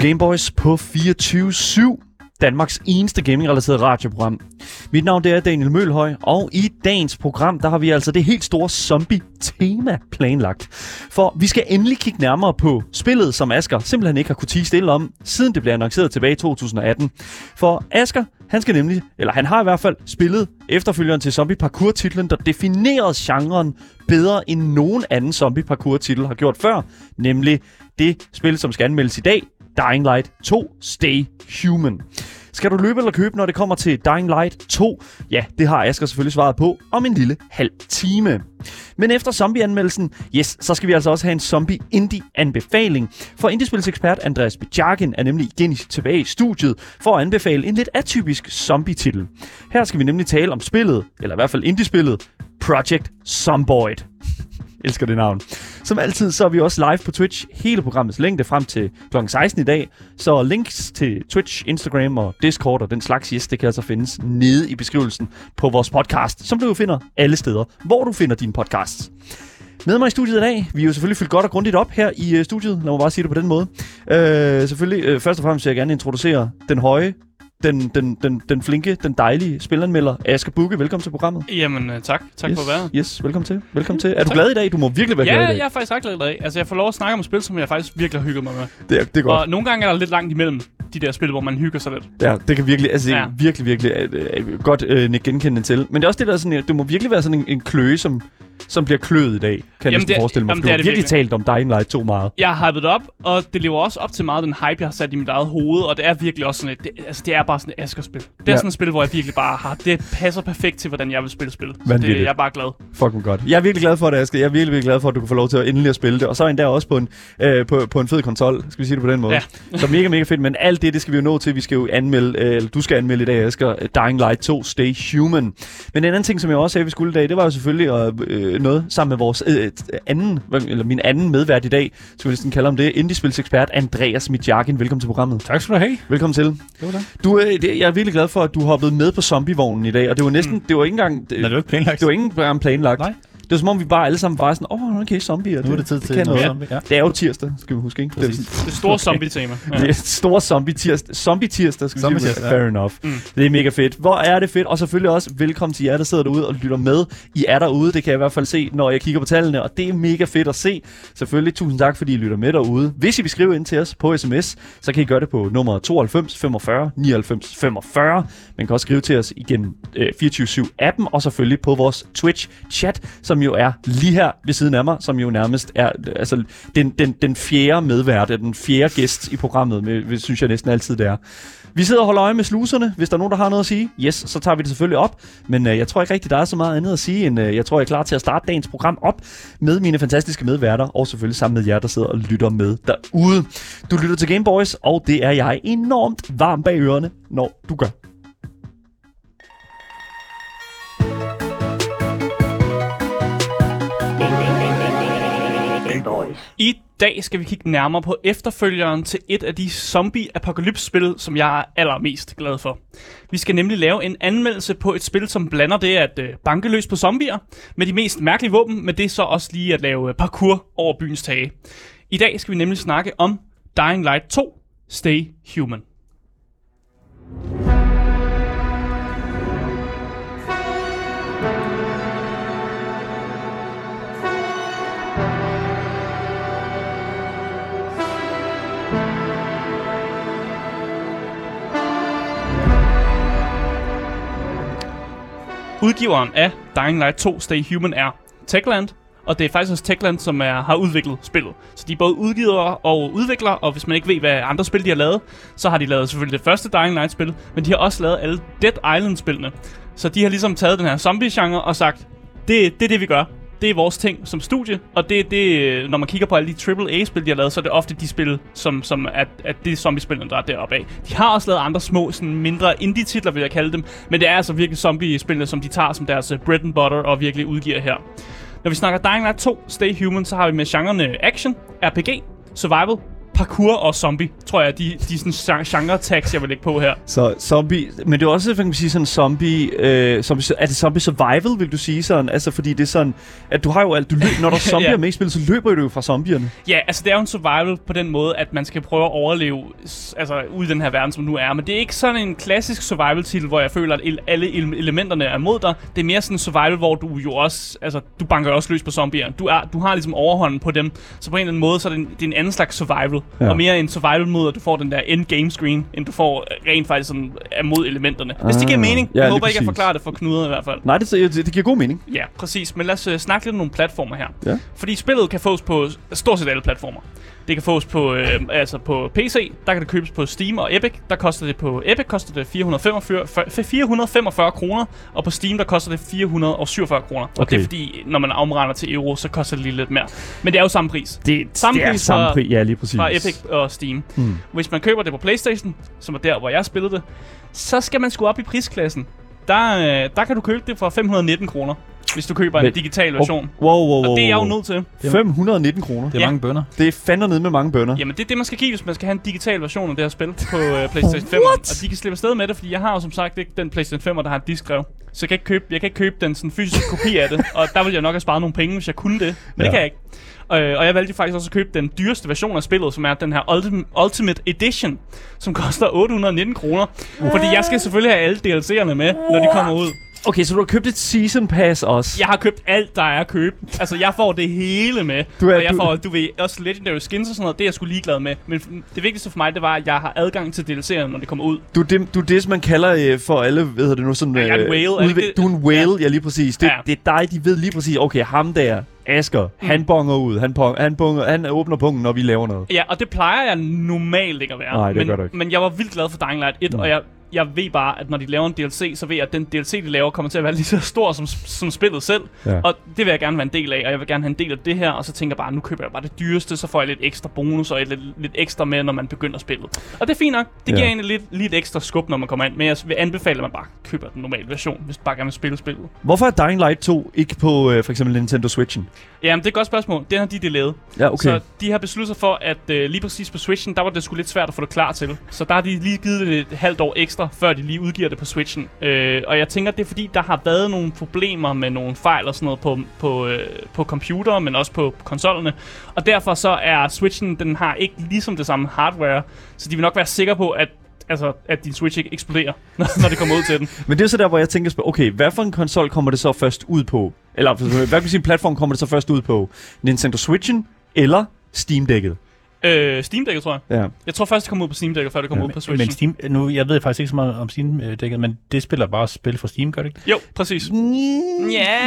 Gameboys på 24-7. Danmarks eneste gaming-relateret radioprogram. Mit navn det er Daniel Mølhøj, og i dagens program, der har vi altså det helt store zombie-tema planlagt. For vi skal endelig kigge nærmere på spillet, som Asker simpelthen ikke har kunne tige stille om, siden det blev annonceret tilbage i 2018. For Asker, han skal nemlig, eller han har i hvert fald spillet efterfølgeren til zombie parkour titlen der definerede genren bedre end nogen anden zombie parkour titel har gjort før, nemlig det spil, som skal anmeldes i dag, Dying Light 2 Stay Human. Skal du løbe eller købe, når det kommer til Dying Light 2? Ja, det har Asger selvfølgelig svaret på om en lille halv time. Men efter zombieanmeldelsen, yes, så skal vi altså også have en zombie-indie-anbefaling. For indiespilsekspert Andreas Bjarkin er nemlig igen tilbage i studiet for at anbefale en lidt atypisk zombie-titel. Her skal vi nemlig tale om spillet, eller i hvert fald indiespillet, Project Zomboid. Elsker det navn. Som altid, så er vi også live på Twitch hele programmets længde frem til kl. 16 i dag. Så links til Twitch, Instagram og Discord og den slags, yes, det kan altså findes nede i beskrivelsen på vores podcast, som du jo finder alle steder, hvor du finder dine podcasts. Med mig i studiet i dag, vi er jo selvfølgelig fyldt godt og grundigt op her i øh, studiet, lad mig bare sige det på den måde. Øh, selvfølgelig, øh, først og fremmest vil jeg gerne introducere den høje, den, den, den, den flinke, den dejlige spilanmelder Asger Bukke. Velkommen til programmet. Jamen, uh, tak. Tak yes, for at være Yes, velkommen til. Velkommen til. Er du glad i dag? Du må virkelig være ja, glad i dag. Ja, jeg er faktisk ret glad i dag. Altså, jeg får lov at snakke om spil, som jeg faktisk virkelig har hygget mig med. Det er, det er godt. Og nogle gange er der lidt langt imellem de der spil, hvor man hygger sig lidt. Ja, det kan virkelig, altså ja. virkelig, virkelig uh, uh, godt uh, genkende til. Men det er også det der sådan, det må virkelig være sådan en, en kløe, som som bliver kløet i dag, kan jeg forestille mig. Jamen, du har virkelig, virkelig talt om Dying Light 2 meget. Jeg har hypet op, og det lever også op til meget den hype, jeg har sat i mit eget hoved, og det er virkelig også sådan et, det, altså det er bare sådan et Asger-spil. Det er ja. sådan et spil, hvor jeg virkelig bare har, det passer perfekt til, hvordan jeg vil spille spil. Så det, jeg er bare glad. Fuck mig godt. Jeg er virkelig glad for det, Asger. Jeg er virkelig, virkelig glad for, at du kan få lov til at endelig at spille det. Og så endda også på en, øh, på, på en fed konsol, skal vi sige det på den måde. Ja. så mega, mega fedt. Men alt det, det skal vi jo nå til. Vi skal jo anmelde, øh, eller du skal anmelde i dag, Asger, Dying Light 2 Stay Human. Men en anden ting, som jeg også sagde, vi skulle i dag, det var jo selvfølgelig øh, øh, noget sammen med vores øh, anden, eller min anden medvært i dag, så vi næsten kalde om det, indiespilsekspert Andreas Mitjakin. Velkommen til programmet. Tak skal du have. Velkommen til. Det var det. Du, øh, det, jeg er virkelig glad for, at du hoppede med på zombievognen i dag, og det var næsten, mm. det var ikke engang... Det, Nej, det var ikke planlagt. Det var ikke engang planlagt. Nej. Det er som om, vi bare alle sammen bare sådan, åh, oh, okay, zombier. Nu er det tid til noget zombie. Ja. Det er jo tirsdag, skal vi huske, ikke? Det, det store okay. zombie-tema. Ja. Det er store zombie-tirsdag, zombie-tirsdag, skal zombie vi sige. Fair enough. Mm. Det er mega fedt. Hvor er det fedt, og selvfølgelig også velkommen til jer, der sidder derude og lytter med. I er derude, det kan jeg i hvert fald se, når jeg kigger på tallene, og det er mega fedt at se. Selvfølgelig tusind tak, fordi I lytter med derude. Hvis I vil skrive ind til os på sms, så kan I gøre det på nummer 92 45 99 45. Man kan også skrive til os igennem øh, 24-7-appen, og selvfølgelig på vores Twitch-chat, som jo er lige her ved siden af mig, som jo nærmest er altså, den, den, den fjerde medvært, den fjerde gæst i programmet, med, synes jeg næsten altid det er. Vi sidder og holder øje med sluserne. Hvis der er nogen, der har noget at sige, yes, så tager vi det selvfølgelig op. Men øh, jeg tror ikke rigtigt, der er så meget andet at sige, end øh, jeg tror, jeg er klar til at starte dagens program op med mine fantastiske medværter, og selvfølgelig sammen med jer, der sidder og lytter med derude. Du lytter til Gameboys, og det er jeg enormt varm bag ørerne, når du gør. I dag skal vi kigge nærmere på efterfølgeren til et af de zombie-apokalypse-spil, som jeg er allermest glad for. Vi skal nemlig lave en anmeldelse på et spil, som blander det at øh, banke løs på zombier med de mest mærkelige våben, men det er så også lige at lave øh, parkour over byens tage. I dag skal vi nemlig snakke om Dying Light 2 Stay Human. Udgiveren af Dying Light 2 Stay Human er Techland, og det er faktisk også Techland, som er, har udviklet spillet. Så de er både udgiver og udvikler, og hvis man ikke ved, hvad andre spil de har lavet, så har de lavet selvfølgelig det første Dying Light-spil, men de har også lavet alle Dead Island-spillene. Så de har ligesom taget den her zombie-genre og sagt, det, det er det, vi gør det er vores ting som studie, og det, det øh, når man kigger på alle de AAA-spil, de har lavet, så er det ofte de spil, som, som er, at det er zombie-spillene, der er deroppe af. De har også lavet andre små, sådan mindre indie-titler, vil jeg kalde dem, men det er altså virkelig zombie-spillene, som de tager som deres øh, bread and butter og virkelig udgiver her. Når vi snakker Dying Light 2, Stay Human, så har vi med genrerne action, RPG, survival, parkour og zombie, tror jeg, de, de sådan genre tags, jeg vil lægge på her. Så zombie, men det er også, hvad kan man sige, sådan zombie, øh, zombie, er det zombie survival, vil du sige sådan? Altså, fordi det er sådan, at du har jo alt, du løb, når der er zombier Ja. med i spillet, så løber du jo fra zombierne. Ja, altså det er jo en survival på den måde, at man skal prøve at overleve altså, ude i den her verden, som nu er. Men det er ikke sådan en klassisk survival-titel, hvor jeg føler, at alle ele- elementerne er mod dig. Det er mere sådan en survival, hvor du jo også, altså du banker jo også løs på zombier. Du, er, du har ligesom overhånden på dem. Så på en eller anden måde, så er det en, det er en anden slags survival. Ja. Og mere en survival mod, at du får den der endgame screen, end du får øh, rent faktisk sådan, er mod elementerne. Hvis det giver Ah. mening. Ja, jeg håber ikke, jeg forklarer det for knuder i hvert fald. Nej, det, det, det giver god mening. Ja, præcis. Men lad os uh, snakke lidt om nogle platformer her. Ja. Fordi spillet kan fås på stort set alle platformer. Det kan fås på, øh, altså på PC, der kan det købes på Steam og Epic. Der koster det på Epic koster det 445, f- 445 kroner, og på Steam der koster det 447 kroner. Og Okay. det er fordi, når man omregner til euro, så koster det lige lidt mere. Men det er jo samme pris. Det, Samme det er pris samme fra- pris, ja, lige præcis. Fra Epic og Steam. Hmm. Hvis man køber det på Playstation, som er der, hvor jeg spillede det, så skal man sgu op i prisklassen. Der, øh, der kan du købe det for 519 kroner, hvis du køber Men- en digital version. Wow, wow, wow. Og det er jeg jo nødt til. 519 kroner. Det er Ja. mange bønder. Det er fandme ned med mange bønder. Jamen, det er det, man skal give, hvis man skal have en digital version af det her spil på uh, PlayStation 5. What? Og de kan slippe afsted med det, fordi jeg har jo som sagt ikke den PlayStation 5, der har et diskdrev. Så jeg kan ikke købe, jeg kan ikke købe den sådan fysiske kopi af det. Og der ville jeg nok have sparet nogle penge, hvis jeg kunne det. Men. Ja. det kan jeg ikke. Øh, og jeg valgte faktisk også at købe den dyreste version af spillet, som er den her Ultim- Ultimate Edition, som koster 819 kroner. Fordi jeg skal selvfølgelig have alle DLC'erne med, når de kommer ud. Okay, så du har købt et Season Pass også. Jeg har købt alt, der er at købe. Altså, jeg får det hele med. Du er- og jeg du- får, du ved, også Legendary Skins og sådan noget. Det er jeg sgu ligeglad med. Men det vigtigste for mig, det var, at jeg har adgang til DLC'erne, når det kommer ud. Du, er det, du er det, som man kalder øh, for alle, hedder det nu, sådan... Ja, jeg er en øh, whale, er det? Du er en whale, ja, lige præcis. Det, Ja. det er dig, de ved lige præcis, okay, ham der, Asger, mm. han bonger ud, han, pong, han, bonger, han åbner pungen, når vi laver noget. Ja, og det plejer jeg normalt ikke at være. Nej, det men, gør du ikke. Men jeg var vildt glad for Dying Light 1, Nå. og jeg, jeg ved bare, at når de laver en DLC, så ved jeg, at den DLC, de laver, kommer til at være lige så stor som, som spillet selv. Ja. Og det vil jeg gerne være en del af, og jeg vil gerne have en del af det her, og så tænker jeg bare, nu køber jeg bare det dyreste, så får jeg lidt ekstra bonus og et, lidt, lidt ekstra med, når man begynder spillet. Og det er fint nok. Det giver Ja. egentlig lidt, lidt ekstra skub, når man kommer ind, men jeg vil anbefale, at man bare køber den normale version, hvis du bare gerne vil spille spillet. Hvorfor er Dying Light 2 ikke på øh, for eksempel Nintendo Switchen? Jamen, det er et godt spørgsmål. Den har de delayet. Ja, okay. Så de har besluttet sig for, at øh, lige præcis på Switchen, der var det sgu lidt svært at få det klar til. Så der har de lige givet det et halvt år ekstra, før de lige udgiver det på Switchen. Øh, og jeg tænker, det er fordi, der har været nogle problemer med nogle fejl og sådan noget på, på, øh, på computer, men også på konsollerne. Og derfor så er Switchen, den har ikke ligesom det samme hardware. Så de vil nok være sikre på, at altså, at din Switch ikke eksploderer, når det kommer ud til den. Men det er så der, hvor jeg tænker, okay, hvad for en konsol kommer det så først ud på? Eller hvad kan man sige, platform kommer det så først ud på? Nintendo Switchen eller Steam-dækket? Øh, Steam Deck, tror jeg. Ja. Jeg tror først, det kommer ud på Steam Deck, før det kommer Ja, ud på Men Switchen. Steam, nu, jeg ved faktisk ikke så meget om Steam-dækket, men det spiller bare spil fra Steam, gør det ikke? Jo, præcis. Ja,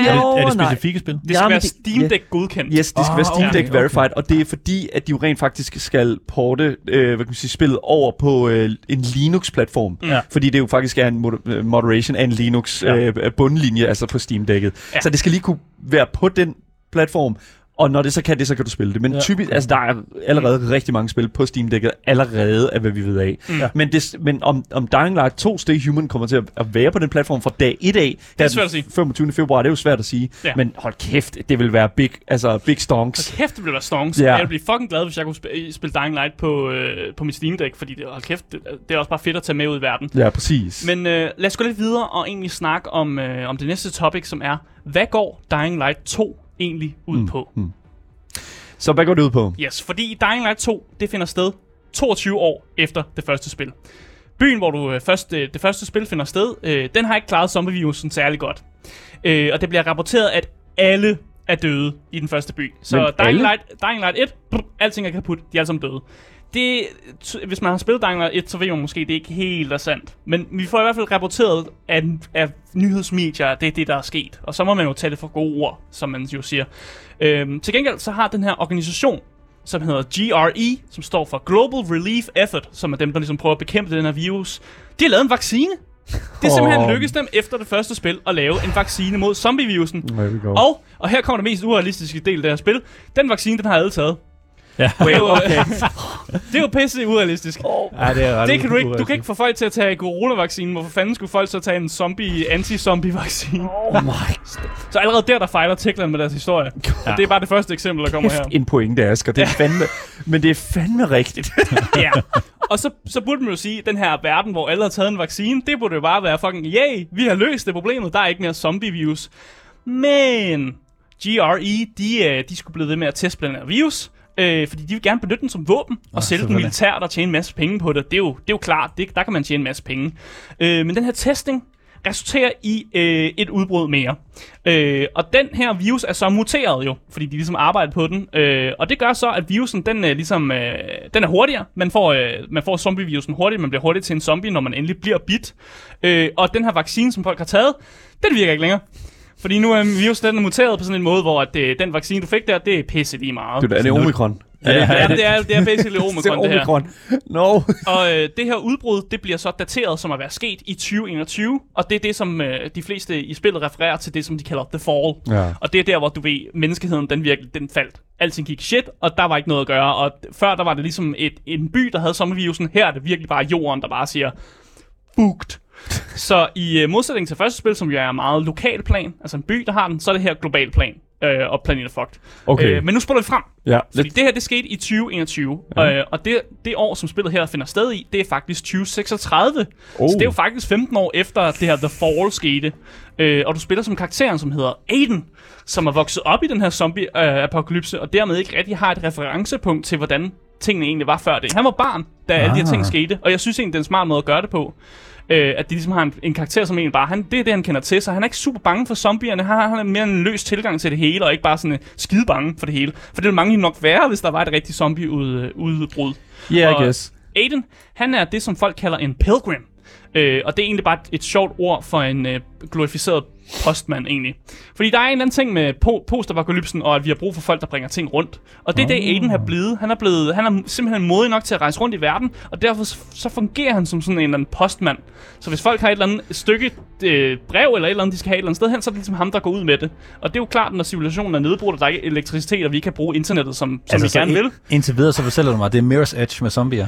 er, det, er det specifikke spil? Det skal Ja, men være Steam ja. Deck godkendt. Yes, det skal Ah, være Steam okay, Deck okay. verified, og det er fordi, at de jo rent faktisk skal porte, øh, hvad kan man sige, spillet over på øh, en Linux-platform. Ja. Fordi det jo faktisk er en mod- øh, moderation af en Linux Ja. øh, bundlinje, altså på Steam-dækket. Ja. Så det skal lige kunne være på den platform, og når det så kan det, så kan du spille det. Men ja. Typisk, altså der er allerede mm. rigtig mange spil på Steam-dækket, allerede af hvad vi ved af. Mm. Ja. Men, det, men om, om Dying Light 2 Stay Human kommer til at, at være på den platform fra dag 1 af, Det er svært at sige. 25. februar, det er jo svært at sige. Ja. Men hold kæft, det vil være big, altså big stonks. Hold kæft, det ville være stongs. Ja. Jeg ville blive fucking glad, hvis jeg kunne sp- spille Dying Light på, øh, på mit Steam Deck, fordi det, hold kæft, det, det er også bare fedt at tage med ud i verden. Ja, præcis. Men øh, lad os gå lidt videre og egentlig snakke om, øh, om det næste topic, som er, hvad går Dying Light 2 egentlig ud mm. på? mm. Så hvad går det ud på? Yes, fordi Dying Light 2, det finder sted 22 år efter det første spil. Byen, hvor du øh, først, øh, det første spil finder sted, øh, den har ikke klaret zombievirusen særlig godt. Øh, og det bliver rapporteret, at alle er døde i den første by. Så Men Dying alle? Light, Dying Light 1, brr, alting er kaput, de er alle sammen døde. Det, hvis man har spillet Light 1, så ved man måske, det er ikke helt er sandt. Men vi får i hvert fald rapporteret af, af nyhedsmedier, at det er det, der er sket. Og så må man jo tage det for gode ord, som man jo siger. Øhm, til gengæld så har den her organisation, som hedder GRE, som står for Global Relief Effort, som er dem, der ligesom prøver at bekæmpe den her virus. De har lavet en vaccine. Det er simpelthen Åh. lykkedes dem efter det første spil at lave en vaccine mod zombievirusen. Og, og her kommer det mest urealistiske del af det her spil. Den vaccine, den har alle taget. Ja. Well, okay. det er jo pisse urealistisk. Ej, det er Det kan du ikke. Du kan ikke få folk til at tage coronavaccinen. Hvorfor fanden skulle folk så tage en zombie, anti-zombie-vaccine? Oh my Så allerede der, der fejler Techland med deres historie. Ja. Og det er bare det første eksempel, der kommer her. En pointe, Asger. Det er fandme... Men det er fandme rigtigt. ja. Og så, så burde man jo sige, at den her verden, hvor alle har taget en vaccine, det burde jo bare være fucking, yay, vi har løst det problemet, der er ikke mere zombie-virus. Men GRE, de, øh, de skulle blive ved med at teste den her virus, øh, fordi de vil gerne benytte den som våben og Ah, sælge den militært og tjene en masse penge på det. Det er jo, det er jo klart, det, der kan man tjene en masse penge. Øh, men den her testing resulterer i øh, et udbrud mere. Øh, og den her virus er så muteret jo, fordi de ligesom arbejder på den. Øh, og det gør så, at virusen, den er ligesom, øh, den er hurtigere. Man får, øh, man får zombie-virusen hurtigt, man bliver hurtigt til en zombie, når man endelig bliver bit. Øh, og den her vaccine, som folk har taget, den virker ikke længere. Fordi nu er virusen den er muteret på sådan en måde, hvor at, øh, den vaccine, du fik der, det er pisse lige meget. Det er det omikron. Ja, Ja, det er, det er basically Det omikron, er det her. omikron. No. Og øh, det her udbrud, det bliver så dateret som at være sket i 2021, og det er det, som øh, de fleste i spillet refererer til, det som de kalder The Fall. Ja. Og det er der, hvor du ved, menneskeheden, den virkelig, den faldt. Alting gik shit, og der var ikke noget at gøre. Og før, der var det ligesom et, en by, der havde sommervirusen. Her er det virkelig bare jorden, der bare siger, booked. Så i øh, modsætning til første spil, som jo er meget lokal plan, altså en by, der har den, så er det her global plan, øh, og planet fucked. Okay. Øh, men nu spoler vi frem. Ja, Fordi lidt. det her, det skete i 2021. Ja. Øh, og det, det år, som spillet her finder sted i, det er faktisk 2036. Oh. Så det er jo faktisk 15 år efter det her The Fall skete. Øh, og du spiller som karakteren, som hedder Aiden, som er vokset op i den her zombie-apokalypse, og dermed ikke rigtig har et referencepunkt til, hvordan tingene egentlig var før det. Han var barn, da alle de her ting Ah. skete, og jeg synes egentlig, det er en smart måde at gøre det på. Øh, at de ligesom har en, en karakter, som egentlig bare, han, det er det, han kender til, så han er ikke super bange for zombierne, han har, han har mere en løs tilgang til det hele, og ikke bare sådan uh, skide bange for det hele. For det ville mange nok være, hvis der var et rigtigt zombie-udbrud. Yeah, I og- guess. Aiden, han er det, som folk kalder en pilgrim. Øh, og det er egentlig bare et, et sjovt ord for en øh, glorificeret postmand, egentlig. Fordi der er en eller anden ting med po- postapokalypsen, og at vi har brug for folk, der bringer ting rundt. Og det er det, Aiden er blevet. Han er, blevet, han er simpelthen modig nok til at rejse rundt i verden, og derfor så, fungerer han som sådan en eller anden postmand. Så hvis folk har et eller andet stykke øh, brev, eller et eller andet, de skal have et eller andet sted hen, så er det ligesom ham, der går ud med det. Og det er jo klart, når civilisationen er nedbrudt, og der er ikke elektricitet, og vi ikke kan bruge internettet, som, som altså, vi gerne vil. ind- Indtil videre, så fortæller du mig, at det er Mirror's Edge med zombier. Ja,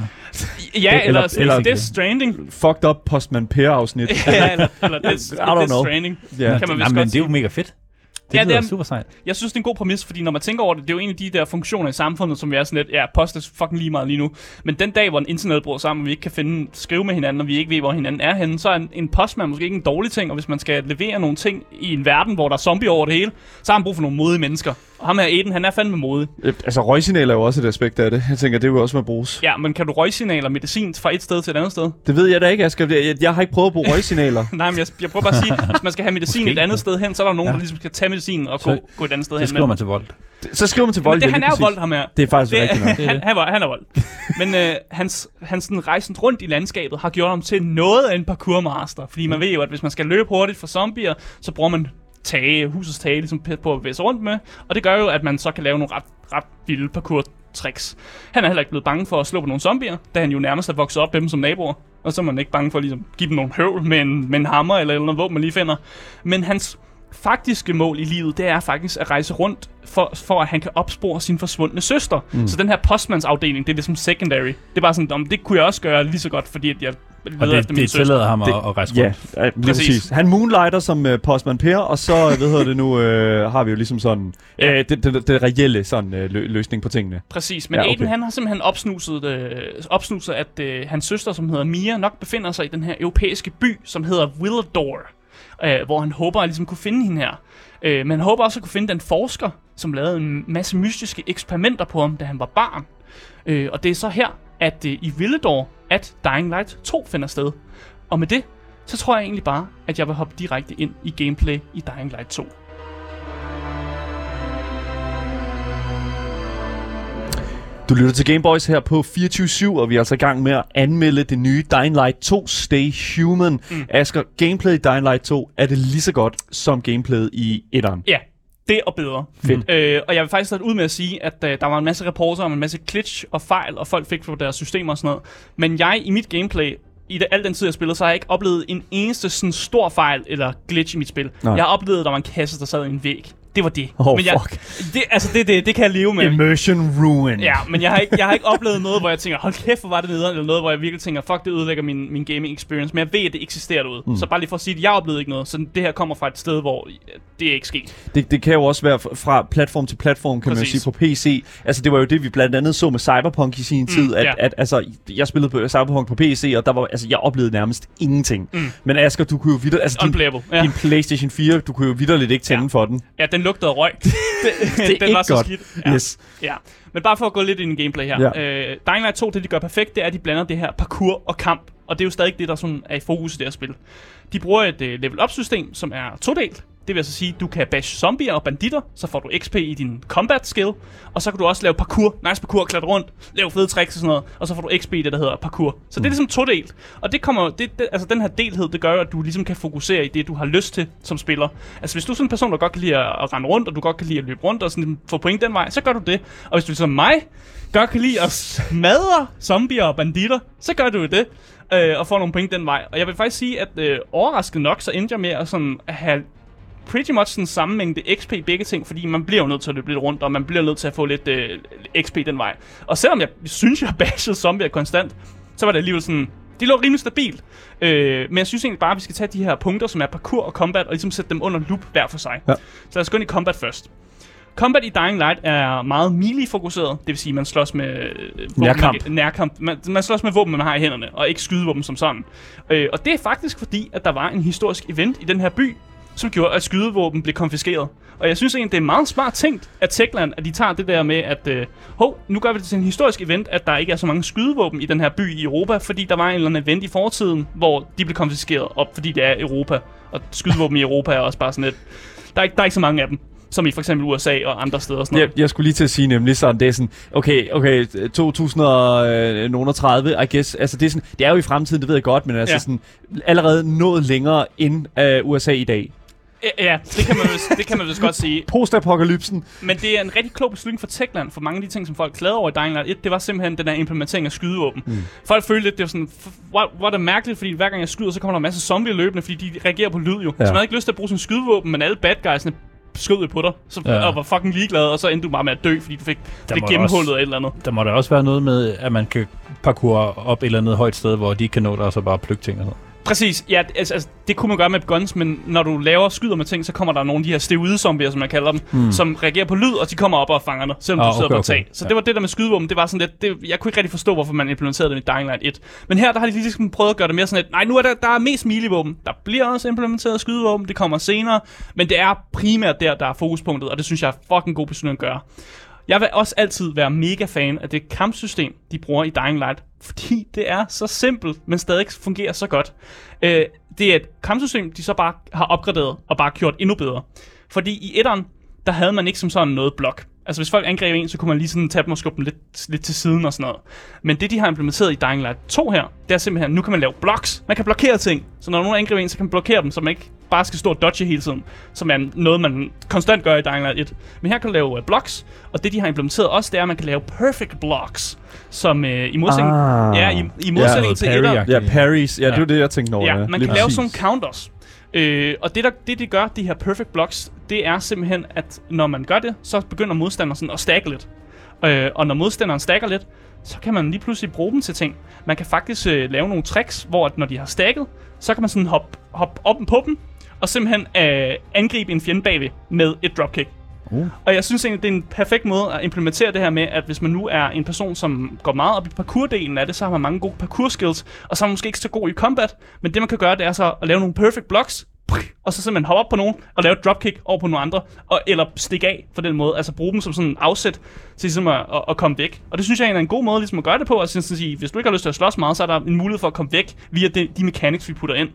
eller- eller, eller, eller- eller Death Stranding. Fucked up Postman Per-afsnit. ja, eller, eller Death, I don't know. Stranding. Ja. Kan man vist Jamen, godt det er jo mega fedt. Det Ja, ja, det lyder er- super sejt. Jeg synes, det er en god præmis, fordi når man tænker over det, det er jo en af de der funktioner i samfundet, som vi er sådan lidt, ja, post er fucking lige meget lige nu. Men den dag, hvor en internet bruger sammen, og vi ikke kan finde, skrive med hinanden, og vi ikke ved, hvor hinanden er henne, så er en, en postmand måske ikke en dårlig ting, og hvis man skal levere nogle ting i en verden, hvor der er zombie over det hele, så har man brug for nogle modige mennesker. Og ham her Eden, han er fandme modig. Øh, Altså, røgsignal er jo også et aspekt af det. Jeg tænker, det vil også med bruges. Ja, men kan du røgsignaler medicin fra et sted til et andet sted? Det ved jeg da ikke, Asger. Jeg, jeg har ikke prøvet at bruge røgsignaler. Nej, men jeg, jeg prøver bare at sige, hvis man skal have medicin et andet sted hen, så er der nogen, Ja. der ligesom skal tage medicin og Så- gå, et andet sted Så hen. skriver man til vold. Så skriver man til vold. Men det, ja, han er vold, ham her. Det er faktisk Det, rigtigt nok. Han, han, var, han er vold. Men øh, hans, hans sådan, rejsen rundt i landskabet har gjort ham til noget af en parkourmaster. Fordi man ved jo, at hvis man skal løbe hurtigt for zombier, så bruger man tage, husets tage ligesom på at sig rundt med. Og det gør jo, at man så kan lave nogle ret, ret vilde parkour tricks. Han er heller ikke blevet bange for at slå på nogle zombier, da han jo nærmest er vokset op med dem som naboer. Og så er man ikke bange for at ligesom, give dem nogle høvl med en, med en hammer eller, eller noget våben, man lige finder. Men hans faktiske mål i livet, det er faktisk at rejse rundt, for, for at han kan opspore sin forsvundne søster. Mm. Så den her postmandsafdeling, det er ligesom secondary. Det er bare sådan, om det kunne jeg også gøre lige så godt, fordi at jeg Og leder det, efter min det tillader ham at, Det- at rejse Ja, rundt. ja lige Præcis. præcis. Han moonlighter som uh, Postman Per, og så, hvad hedder det nu, uh, har vi jo ligesom sådan, Ja. uh, det, det, det reelle sådan, uh, lø- løsning på tingene. Præcis, men Ja, okay. Aiden han har simpelthen opsnuset, øh, opsnuset at øh, hans søster, som hedder Mia, nok befinder sig i den her europæiske by, som hedder Willador, øh, hvor han håber at ligesom kunne finde hende her. Øh, men han håber også at kunne finde den forsker, som lavede en masse mystiske eksperimenter på ham, da han var barn. Øh, og det er så her, at øh, i Villedor, at Dying Light 2 finder sted. Og med det, så tror jeg egentlig bare, at jeg vil hoppe direkte ind i gameplay i Dying Light 2. Du lytter til Gameboys her på 24-7, og vi er altså i gang med at anmelde det nye Dying Light 2 Stay Human. Mm. Asger, gameplay i Dying Light 2, er det lige så godt som gameplayet i 1'eren? Ja, det og bedre. Fedt. Øh, og jeg vil faktisk starte ud med at sige, at øh, der var en masse reporter om en masse glitch og fejl, og folk fik på deres systemer og sådan noget. Men jeg i mit gameplay, i det, al den tid jeg spillede, så har jeg ikke oplevet en eneste sådan stor fejl eller glitch i mit spil. Nej. Jeg har oplevet, at der var en kasse, der sad i en væg. Det var det. Oh, men jeg, fuck. det, altså, det, det, det kan jeg leve med. Immersion ruin. Ja, men jeg har, ikke, jeg har ikke oplevet noget, hvor jeg tænker, hold kæft, hvor var det nederen, eller noget, hvor jeg virkelig tænker, fuck, det ødelægger min, min gaming experience. Men jeg ved, at det eksisterer derude. Mm. Så bare lige for at sige, at jeg oplevede ikke noget. Så det her kommer fra et sted, hvor det er ikke sket. Det, det kan jo også være fra- platform til platform, kan Præcis. man jo sige, på PC. Altså, det var jo det, vi blandt andet så med Cyberpunk i sin tid, at, ja. at altså, jeg spillede på Cyberpunk på PC, og der var, altså, jeg oplevede nærmest ingenting. Mm. Men Asger, du kunne jo videre, altså, din. Ja. din PlayStation 4, du kunne jo vidderligt ikke tænde Ja. for den. ja, den lugtede røg. det, er den var så godt. skidt. Ja. Yes. Ja, men bare for at gå lidt ind i gameplay her. Ja. Øh, Dying Light 2, det de gør perfekt, det er, at de blander det her parkour og kamp. Og det er jo stadig det, der sådan er i fokus i det her spil. De bruger et uh, level up system, som er todelt. Det vil altså sige, at du kan bash zombier og banditter, så får du XP i din combat skill, og så kan du også lave parkour, nice parkour, klatre rundt, lave fede tricks og sådan noget, og så får du XP i det, der hedder parkour. Så det er ligesom todelt. Og det kommer, det, det, altså den her delhed, det gør at du ligesom kan fokusere i det, du har lyst til som spiller. Altså hvis du er sådan en person, der godt kan lide at, rende rundt, og du godt kan lide at løbe rundt og sådan få point den vej, så gør du det. Og hvis du som mig godt kan lide at smadre zombier og banditter, så gør du jo det. Øh, og får nogle point den vej. Og jeg vil faktisk sige, at øh, overraskende nok, så endte jeg med at sådan have pretty much den samme mængde XP begge ting, fordi man bliver jo nødt til at løbe lidt rundt, og man bliver nødt til at få lidt øh, XP den vej. Og selvom jeg synes, jeg bashede zombier konstant, så var det alligevel sådan, de lå rimelig stabilt. Øh, men jeg synes egentlig bare, at vi skal tage de her punkter, som er parkour og combat, og ligesom sætte dem under loop hver for sig. Ja. Så lad os gå ind i combat først. Combat i Dying Light er meget melee-fokuseret, det vil sige, man slås med øh, våben, Nærkamp. Man, nærkamp. Man, man slås med våben, man har i hænderne, og ikke skydevåben som sådan. Øh, og det er faktisk fordi, at der var en historisk event i den her by, som gjorde, at skydevåben blev konfiskeret. Og jeg synes egentlig, det er meget smart tænkt af Techland, at de tager det der med, at øh, hov, nu gør vi det til en historisk event, at der ikke er så mange skydevåben i den her by i Europa, fordi der var en eller anden event i fortiden, hvor de blev konfiskeret op, fordi det er Europa. Og skydevåben i Europa er også bare sådan lidt... Der er, ikke, der er ikke så mange af dem, som i for eksempel USA og andre steder. og Sådan noget. Jeg, jeg skulle lige til at sige nemlig sådan, det er sådan, okay, okay, 2030, I guess, altså det er sådan, det er jo i fremtiden, det ved jeg godt, men altså Ja. sådan, allerede nået længere end uh, USA i dag. Ja, det kan man vist, det kan man vist godt sige. Postapokalypsen. Men det er en rigtig klog beslutning for Techland, for mange af de ting, som folk klagede over i Dying Light 1, det var simpelthen den her implementering af skydevåben. Mm. Folk følte lidt, det var sådan, hvor, hvor er det mærkeligt, fordi hver gang jeg skyder, så kommer der en masse zombier løbende, fordi de reagerer på lyd jo. Ja. Så man havde ikke lyst til at bruge en skydevåben, men alle bad guysene skød på dig, så, ja. Og var fucking ligeglade, og så endte du bare med at dø, fordi du fik Der det må gennemhullet af et eller andet. Der må der også være noget med, at man kan parkour op et eller andet højt sted, hvor de kan nå dig, og så bare plukke ting og sådan. Præcis, ja, altså, altså, det kunne man gøre med guns, men når du laver skyder med ting, så kommer der nogle af de her steroide zombier, som man kalder dem, mm. som reagerer på lyd, og de kommer op og fanger dig, selvom Ah, du sidder okay, på tag. okay. Så Ja. det var det der med skydevåben, det var sådan lidt, det, jeg kunne ikke rigtig forstå, hvorfor man implementerede det i Dying Light 1. Men her, der har de ligesom prøvet at gøre det mere sådan lidt, nej, nu er der, der er mest melee-våben. Der bliver også implementeret skydevåben, det kommer senere, men det er primært der, der er fokuspunktet, og det synes jeg er fucking god beslutning at gøre. Jeg vil også altid være mega fan af det kampsystem, de bruger i Dying Light, fordi det er så simpelt, men stadig fungerer så godt. Øh, det er et kampsystem, de så bare har opgraderet og bare gjort endnu bedre. Fordi i etteren, der havde man ikke som sådan noget blok. Altså hvis folk angreb en, så kunne man lige sådan tage dem og skubbe dem lidt, lidt til siden og sådan noget. Men det, de har implementeret i Dying Light 2 her, det er simpelthen, nu kan man lave blocks. Man kan blokere ting. Så når nogen angriber en, så kan man blokere dem, så man ikke bare skal stå og dodge hele tiden. Som er noget, man konstant gør i Dying Light 1. Men her kan du lave uh, blocks, og det, de har implementeret også, det er, at man kan lave perfect blocks. Som uh, i modsætning, Ah. ja, i, i modsætning noget til parry, etteren, ja. Ja, Paris. Ja, det var det, jeg tænkte over. Ja, man kan lave præcis. sådan nogle counters. Øh, og det, der, det, de gør, de her perfect blocks, det er simpelthen, at når man gør det, så begynder modstanderen sådan at stagge lidt. Øh, og når modstanderen stagger lidt, så kan man lige pludselig bruge dem til ting. Man kan faktisk øh, lave nogle tricks, hvor at når de har stagget, så kan man sådan hoppe hop op på dem, og simpelthen øh, angribe en fjende bagved med et dropkick. Uh. Og jeg synes egentlig, det er en perfekt måde at implementere det her med, at hvis man nu er en person, som går meget op i parkour-delen af det, så har man mange gode parkour-skills, og så er man måske ikke så god i combat, men det man kan gøre, det er så at lave nogle perfect blocks, og så simpelthen hoppe op på nogen, og lave et dropkick over på nogle andre, og, eller stikke af på den måde, altså bruge dem som sådan en afsæt til ligesom at, at, at komme væk. Og det synes jeg er en god måde ligesom at gøre det på, altså sådan at sige, hvis du ikke har lyst til at slås meget, så er der en mulighed for at komme væk via de, de mechanics, vi putter ind.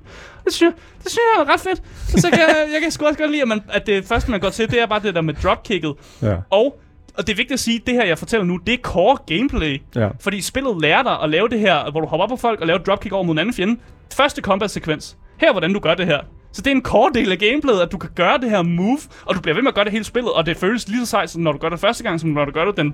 Det synes jeg, det synes jeg er ret fedt. Og så kan jeg, jeg kan sgu også godt lide, at, man, at det første, man går til, det er bare det der med dropkicket, Ja. og, og det er vigtigt at sige, at det her, jeg fortæller nu, det er core gameplay. Ja. Fordi spillet lærer dig at lave det her, hvor du hopper op på folk og laver dropkick over mod en anden fjende. Første combat-sekvens. Her er, hvordan du gør det her. Så det er en core del af gameplayet, at du kan gøre det her move, og du bliver ved med at gøre det hele spillet, og det føles lige så sejt, som når du gør det første gang, som når du gør det den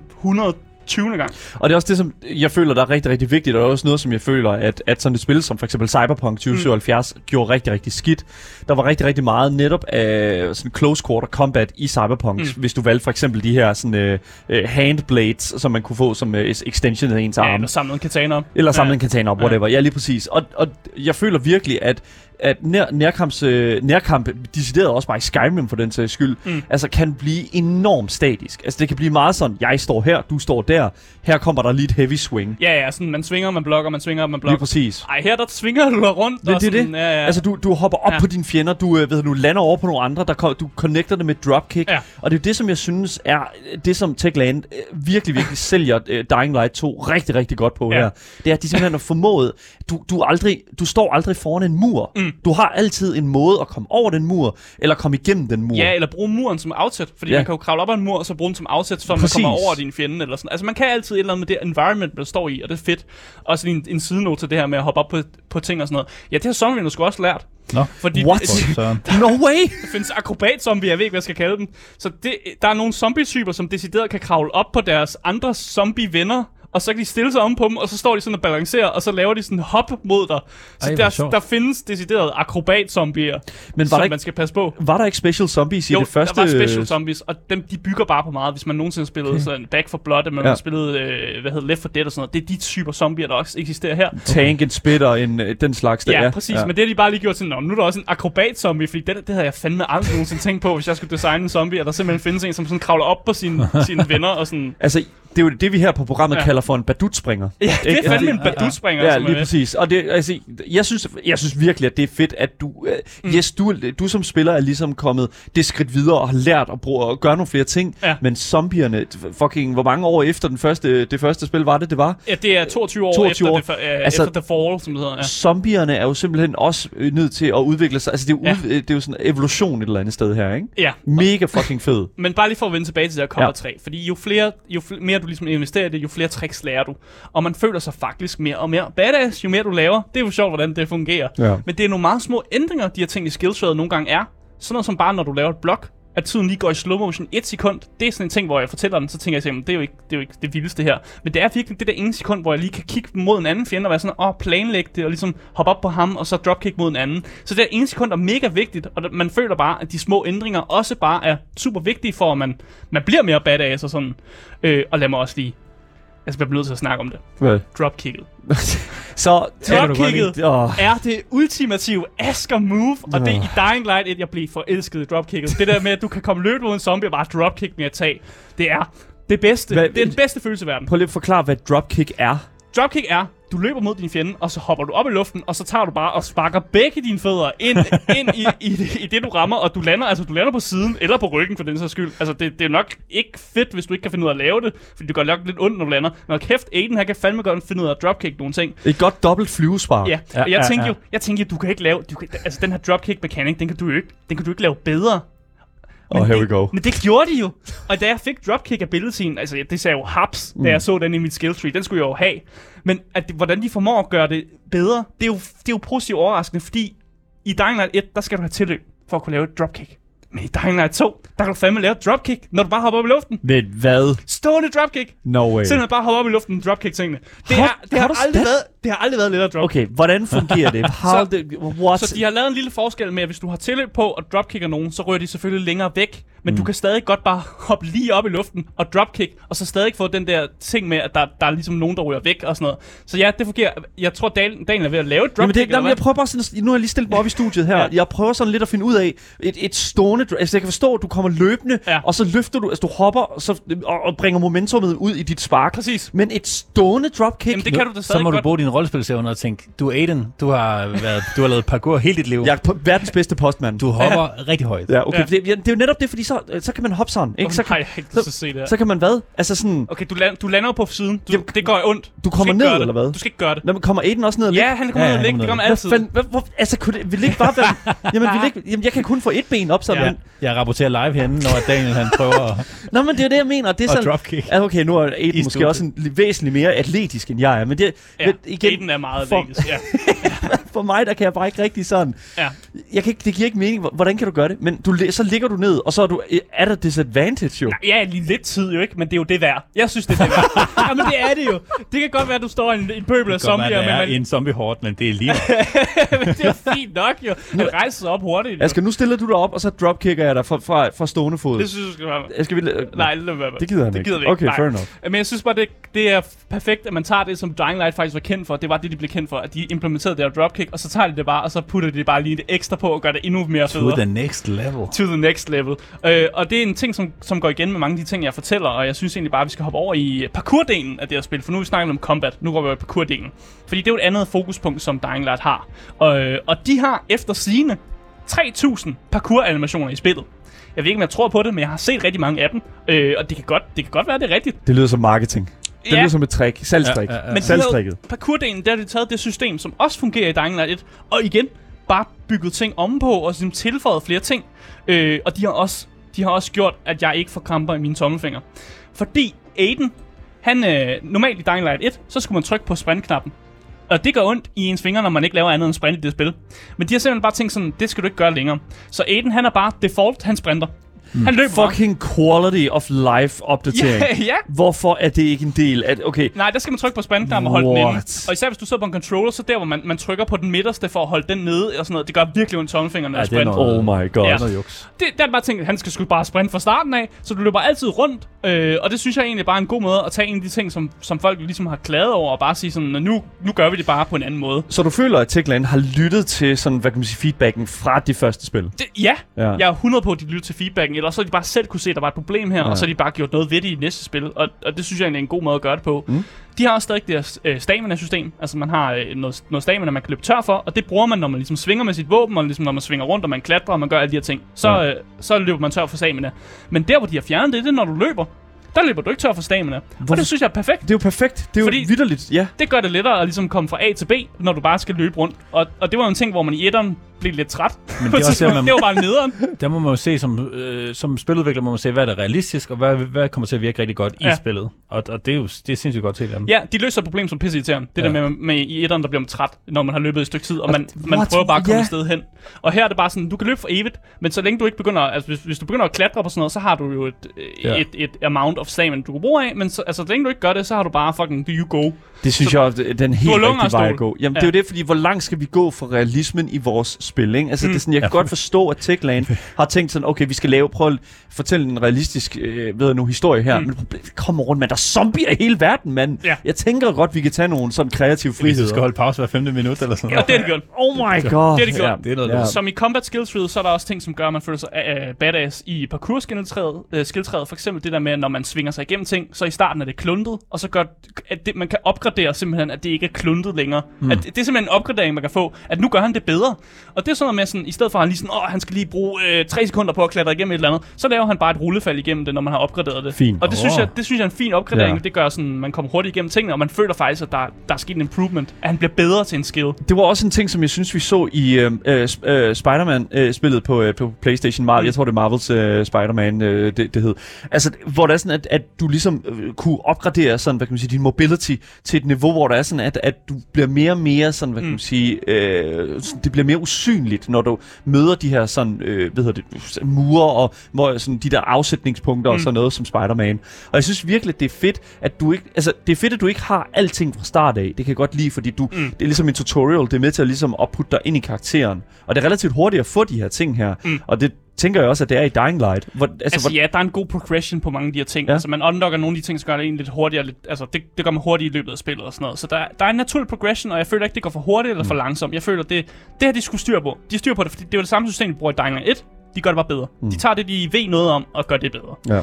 20. gang. Og det er også det, som jeg føler, der er rigtig, rigtig vigtigt, og det er også noget, som jeg føler, at, at sådan et spil som for eksempel Cyberpunk 2077 mm. gjorde rigtig, rigtig skidt. Der var rigtig, rigtig meget netop af sådan close quarter combat i Cyberpunk, mm. hvis du valgte for eksempel de her sådan, uh, handblades, som man kunne få som uh, extension af ens Ja, arm. eller samle en katana op. Eller samle ja. en katana op, whatever. Ja, lige præcis. Og, og jeg føler virkelig, at at nær, nærkamps, øh, nærkamp, decideret også bare i Skyrim for den sags skyld, mm. altså kan blive enormt statisk. Altså det kan blive meget sådan, jeg står her, du står der, her kommer der lige et heavy swing. Ja, ja, sådan, man svinger, man blokker, man svinger, man Lige blokker. præcis. Ej, her der svinger du rundt. Det, og det sådan, det. Ja, ja. Altså, du, du hopper op Ja. på dine fjender, du, øh, ved, du lander over på nogle andre, der, du connecter det med dropkick. Ja. Og det er det, som jeg synes er det, som Techland øh, virkelig, virkelig sælger øh, Dying Light 2 rigtig, rigtig godt på Ja. her. Det er, at de simpelthen har formået, du, du, aldrig, du står aldrig foran en mur. Mm. Du har altid en måde at komme over den mur, eller komme igennem den mur. Ja, eller bruge muren som afsæt, fordi Ja. man kan jo kravle op ad en mur, og så bruge den som afsæt, så man kommer over din fjende, eller sådan. Altså, man kan altid et eller andet med det environment, man står i, og det er fedt. Også en, en sidenote til det her med at hoppe op på, på ting og sådan noget. Ja, det har zombierne sgu også lært. Nå, Fordi What? Det, Søren. No way! der findes akrobat-zombier, jeg ved ikke, hvad jeg skal kalde dem. Så det, der er nogle zombie-typer, som decideret kan kravle op på deres andre zombie-venner, og så kan de stille sig om på dem, og så står de sådan og balancerer, og så laver de sådan hop mod dig. Så Ej, der, sjovt. der findes decideret akrobat-zombier, Men som ikke, man skal passe på. var der ikke special zombies i Jo, det første? der var special zombies, og dem, de bygger bare på meget. Hvis man nogensinde har spillet okay. sådan Back for Blood, eller man Ja. har spillet, øh, hvad hedder Left 4 Dead og sådan noget, det er de typer zombier, der også eksisterer her. Tank, en spitter, en, øh, den slags der. Ja, præcis, men det har de bare lige gjort sådan, "Nå, nu er der også en akrobat-zombie, fordi det, det havde jeg fandme aldrig nogensinde tænkt på, hvis jeg skulle designe en zombie, at der simpelthen findes en, som sådan kravler op på sine, sine venner og sådan... Altså, det er jo det, vi her på programmet Ja. ja. kalder for en badutspringer. Ja, det er fandme en Ja, ja. badutspringer, Ja, er lige præcis. Og det, altså, jeg, synes, jeg synes virkelig, at det er fedt, at du, mm. yes, du, du som spiller er ligesom kommet det skridt videre og har lært at, bruge, at gøre nogle flere ting. Ja. Men zombierne, fucking, hvor mange år efter den første, det første spil var det, det var? Ja, det er 22 år 22 år. efter, det, uh, Altså- efter The Fall, som det hedder. Ja. Zombierne er jo simpelthen også øh, nødt til at udvikle sig. Altså, det er, jo Ja. ud, det er jo sådan en evolution et eller andet sted her, ikke? ja. Mega fucking fed. Men bare lige for at vende tilbage til det her cover Ja. 3, fordi jo, flere, jo fl- mere du ligesom investerer i det, jo flere tricks lærer du. Og man føler sig faktisk mere og mere badass, jo mere du laver. Det er jo sjovt, hvordan det fungerer. Ja. Men det er nogle meget små ændringer, de her ting i skillshredet nogle gange er. Sådan noget som bare, når du laver et blok, at tiden lige går i slow motion et sekund. Det er sådan en ting, hvor jeg fortæller den, så tænker jeg, sådan, det er jo ikke det, er jo ikke det vildeste her. Men det er virkelig det der ene sekund, hvor jeg lige kan kigge mod en anden fjende og være sådan, åh, planlægge det, og ligesom hoppe op på ham, og så dropkick mod en anden. Så det der ene sekund er mega vigtigt, og man føler bare, at de små ændringer også bare er super vigtige for, at man, man bliver mere badass og sådan. Øh, og lad mig også lige, jeg skal blive nødt til at snakke om det. Hvad? Dropkicket. Så, Dropkicket Åh, er det ultimative Asker move, og det er i. Dying Light 1, jeg blev forelsket i dropkicket. Det der med, at du kan komme løbende mod en zombie og bare dropkick med at tage, det er det bedste. Hvad- det er den bedste følelse i verden. prøv lige at forklare, hvad dropkick er. Dropkick er, du løber mod din fjende, og så hopper du op i luften, og så tager du bare og sparker begge dine fødder ind, ind i, i, det- i, det, du rammer, og du lander, altså, du lander på siden, eller på ryggen for den sags skyld. Altså, det, det er nok ikke fedt, hvis du ikke kan finde ud af at lave det, fordi det gør nok lidt ondt, når du lander. Når kæft, Aiden, han kan fandme godt finde ud af at dropkick nogle ting. Et godt dobbelt flyvespar. Ja, Ja, og jeg ja, tænkte ja. jo, jeg tænkte jo, du kan ikke lave, du kan, altså den her dropkick mechanic, den kan du jo ikke, den kan du ikke lave bedre. Og here det, we go. Men det gjorde de jo. Og da jeg fik dropkick abilityen, altså det sagde jo haps, da jeg så den i mit skill tree, den skulle jeg jo have. Men at, hvordan de formår at gøre det bedre, det er jo, det er jo positivt overraskende, fordi i Dying Light 1, der skal du have tilløb for at kunne lave et dropkick. Men i Dying Light 2, der kan du fandme lave et dropkick, når du bare hopper op i luften. Men hvad? Stående dropkick. No way. Simpelthen bare hoppe op i luften og dropkick tingene. Det, How- er, det, har does aldrig været, det har aldrig været let at drop. Okay, hvordan fungerer det? How Så- the, what? Så de har lavet en lille forskel med, at hvis du har tilløb på at dropkicker nogen, så rører de selvfølgelig længere væk. Men mm. du kan stadig godt bare hoppe lige op i luften og dropkick, og så stadig få den der ting med, at der, der er ligesom nogen, der ryger væk og sådan noget. Så ja, det fungerer. Jeg tror, Daniel, Daniel er ved at lave et Jamen dropkick, det, eller jamen, jeg prøver bare sådan, nu har jeg lige stillet mig op i studiet her. Ja. Jeg prøver sådan lidt at finde ud af et, et stående, altså jeg kan forstå, at du kommer løbende, Ja. og så løfter du, altså du hopper og, så, og, og bringer momentummet ud i dit spark. Præcis. Men et stående dropkick? Jamen det kan du da Så stadig må du godt. bruge din rollespilsevne og tænke, du er Aiden, du har, været, du har lavet parkour hele dit liv. Jeg er verdens bedste postmand. Du hopper ja. rigtig højt. Ja, okay. Ja. Det, ja, det er jo netop det, fordi så, så kan man hoppe sådan, ikke? Så, kan, til at se det så kan man hvad? Altså sådan, Okay, du, land, du lander på siden. Du, Jamen, det går ondt. du kommer skal ikke ned, gøre det. eller hvad? Du skal ikke gøre det. når man kommer Aiden også ned og Ja, han kommer Ja, ned og han ligge. kommer Det man altid. Hvad, hvad, hvor, altså, kunne det, vil ikke bare være... jamen, vil ikke, jamen, jeg kan kun få et ben op, sådan. Ja. Ja. Jeg rapporterer live herinde, når Daniel han prøver at, Nå, men det er det, jeg mener. Det er sådan, dropkick. Okay, nu er Aiden måske også en, li- væsentligt mere atletisk, end jeg er. Men det, Ja, men igen, Aiden er meget for-. Ja. for mig, der kan jeg bare ikke rigtig sådan... ja. Jeg kan ikke, det giver ikke mening. Hvordan kan du gøre det? Men du, så ligger du ned, og så er du er der disadvantage jo? Ja, lige lidt tid jo ikke, men det er jo det værd. Jeg synes, det er det værd. ja, men det er det jo. Det kan godt være, at du står i en, en pøbel af zombier, men, er man, i en zombie horde, men det er lige... men det er fint nok jo. Han rejser sig op hurtigt. Jo. Asger, nu stiller du dig op, og så dropkicker jeg dig fra, fra, fra stående fod. Det synes jeg, skal være med. Asger, vi... Nej, lad være. Det gider han det ikke. gider vi ikke. Okay, Nej. fair enough. Men jeg synes bare, det, det er perfekt, at man tager det, som Dying Light faktisk var kendt for. Det var det, de blev kendt for. At de implementerede det her dropkick, og så tager de det bare, og så putter de bare lige det ekstra på, og gør det endnu mere To federe. the next level. to the next level. Øh, og det er en ting, som, som går igen med mange af de ting, jeg fortæller, og jeg synes egentlig bare, at vi skal hoppe over i parkour-delen af det her spil, for nu er vi snakket om combat, nu går vi over i parkour-delen. Fordi det er jo et andet fokuspunkt, som Dying Light har. Og, øh, og de har efter sigende 3000 parkour-animationer i spillet. Jeg ved ikke, om jeg tror på det, men jeg har set rigtig mange af dem, øh, og det kan, godt, det kan godt være, det er rigtigt. Det lyder som marketing. Det Ja. lyder som et trick. Salgstrik. Ja, ja, ja. Men Salgstrikket. har, parkour-delen, der har de taget det system, som også fungerer i Dying Light 1, og igen, bare bygget ting om på, og ligesom tilføjet flere ting. Øh, og de har, også, de har også gjort, at jeg ikke får kramper i mine tommelfingre. Fordi Aiden, han øh, normalt i Dying Light 1, så skulle man trykke på sprintknappen. Og det gør ondt i ens fingre, når man ikke laver andet end sprint i det spil. Men de har simpelthen bare tænkt sådan, det skal du ikke gøre længere. Så Aiden, han er bare default, han sprinter. Han løber bare. Fucking quality of life opdatering. Ja, ja. Hvorfor er det ikke en del af... Okay, Nej, der skal man trykke på sprintknappen og holde den inde. Og især hvis du sidder på en controller, så der, hvor man, man trykker på den midterste for at holde den nede og sådan noget, det gør virkelig ondt tommelfingrene Ja, at det er sprinte. noget- oh my god. Ja. Juks. Det, der er det bare tænkt, at han skal sgu bare sprinte fra starten af, så du løber altid rundt. Øh, og det synes jeg egentlig bare er en god måde at tage en af de ting, som, som folk ligesom har klaget over, og bare sige sådan, nu, nu gør vi det bare på en anden måde. Så du føler, at Techland har lyttet til sådan, hvad kan man sige, feedbacken fra de første spil? Det, ja, Ja. ja, jeg er 100 på, at de lytter til feedbacken, eller så har de bare selv kunne se, at der var et problem her, Ja. ja. og så har de bare gjort noget ved det i næste spil, og, og det synes jeg egentlig er en god måde at gøre det på. Mm. De har også stadig deres øh, stamina-system, altså man har øh, noget, noget stamina, man kan løbe tør for, og det bruger man, når man ligesom svinger med sit våben, og ligesom når man svinger rundt, og man klatrer, og man gør alle de her ting. Så, Ja. øh, så løber man tør for stamina. Men der, hvor de har fjernet det, det er, når du løber. Der løber du ikke tør for stamina. Hvorfor- Og det synes jeg er perfekt. Det er jo perfekt. Det er Fordi- jo vidderligt. Ja. Det gør det lettere at ligesom komme fra A til B, når du bare skal løbe rundt. Og, og det var jo en ting, hvor man i etteren blev lidt træt. Men det et er også man, det var bare nederen. der må man jo se som, øh, som spiludvikler, må man se, hvad er der realistisk, og hvad, hvad kommer til at virke rigtig godt i Ja. spillet. Og, og det er jo det er sindssygt godt til dem. Ja, de løser et problem som pisse irriterende. Det Ja. der med, med i etteren, der bliver man træt, når man har løbet et stykke tid, og man, man what? prøver bare at komme Ja. et sted hen. Og her er det bare sådan, du kan løbe for evigt, men så længe du ikke begynder, altså hvis, hvis du begynder at klatre på sådan noget, så har du jo et, ja. et, et amount of stamina, du kan bruge af, men så, altså, så længe du ikke gør det, så har du bare fucking, do you go. Det synes jeg er den helt rigtige vej af at stol. gå. Jamen, ja. Ja. det er jo det, fordi hvor langt skal vi gå for realismen i vores spil, ikke? Altså, mm. det er sådan, jeg kan Ja. godt forstå, at Techland har tænkt sådan, okay, vi skal lave, prøve at fortælle en realistisk, øh, ved jeg nu, historie her. Mm. Men problemet kommer rundt, man. Der er zombier i hele verden, mand. Ja. Jeg tænker godt, vi kan tage nogle sådan kreative Hvis du skal friheder. holde pause hver femte minut eller sådan Ja, noget. det er det gjort. Oh my god. Det er det gjort. Det er noget Ja. Som i combat skill tree, så er der også ting, som gør, at man føler sig uh, badass i parkour skilltræet. Uh, skilltræet. For eksempel det der med, når man svinger sig igennem ting, så i starten er det kluntet, og så gør, at det, man kan opgradere simpelthen, at det ikke er kluntet længere. Mm. At det, det er simpelthen en opgradering, man kan få, at nu gør han det bedre. Og det er sådan noget med, sådan, i stedet for at han lige sådan, åh, han skal lige bruge øh, 3 sekunder på at klatre igennem et eller andet, så laver han bare et rullefald igennem det, når man har opgraderet det. Fint. Og det, synes Åh. jeg, det synes jeg er en fin opgradering. Ja. Det gør sådan, man kommer hurtigt igennem tingene, og man føler faktisk, at der, der er sket en improvement. At han bliver bedre til en skill. Det var også en ting, som jeg synes, vi så i øh, øh, sp- øh, Spider-Man-spillet på, øh, på PlayStation. Marvel. Jeg tror, det er Marvels øh, Spider-Man, øh, det, det hed. Altså, hvor der er sådan, at, at du ligesom øh, kunne opgradere sådan, hvad kan man sige, din mobility til et niveau, hvor der er sådan, at, at du bliver mere og mere sådan, hvad kan man sige, øh, det bliver mere usynligt, når du møder de her sådan, øh, hvad hedder det, mure og hvor, sådan, de der afsætningspunkter mm. og sådan noget som Spider-Man. Og jeg synes virkelig, det er fedt, at du ikke, altså, det er fedt, at du ikke har alting fra start af. Det kan jeg godt lide, fordi du, mm. det er ligesom en tutorial, det er med til at ligesom at putte dig ind i karakteren. Og det er relativt hurtigt at få de her ting her. Mm. Og det tænker jeg også, at det er i Dying Light. Hvor, altså, Altså hvor, ja, der er en god progression på mange af de her ting. Ja. Altså man unlocker nogle af de ting, som gør det egentlig lidt hurtigere. Lidt, altså det, det gør man hurtigt i løbet af spillet og sådan noget. Så der, der er en naturlig progression, og jeg føler ikke, det går for hurtigt eller for langsomt. Jeg føler, det, det her de skulle styr på. De styr på det, fordi det er jo det samme system, de bruger i Dying Light 1. De gør det bare bedre. Mm. De tager det, de ved noget om, og gør det bedre. ja.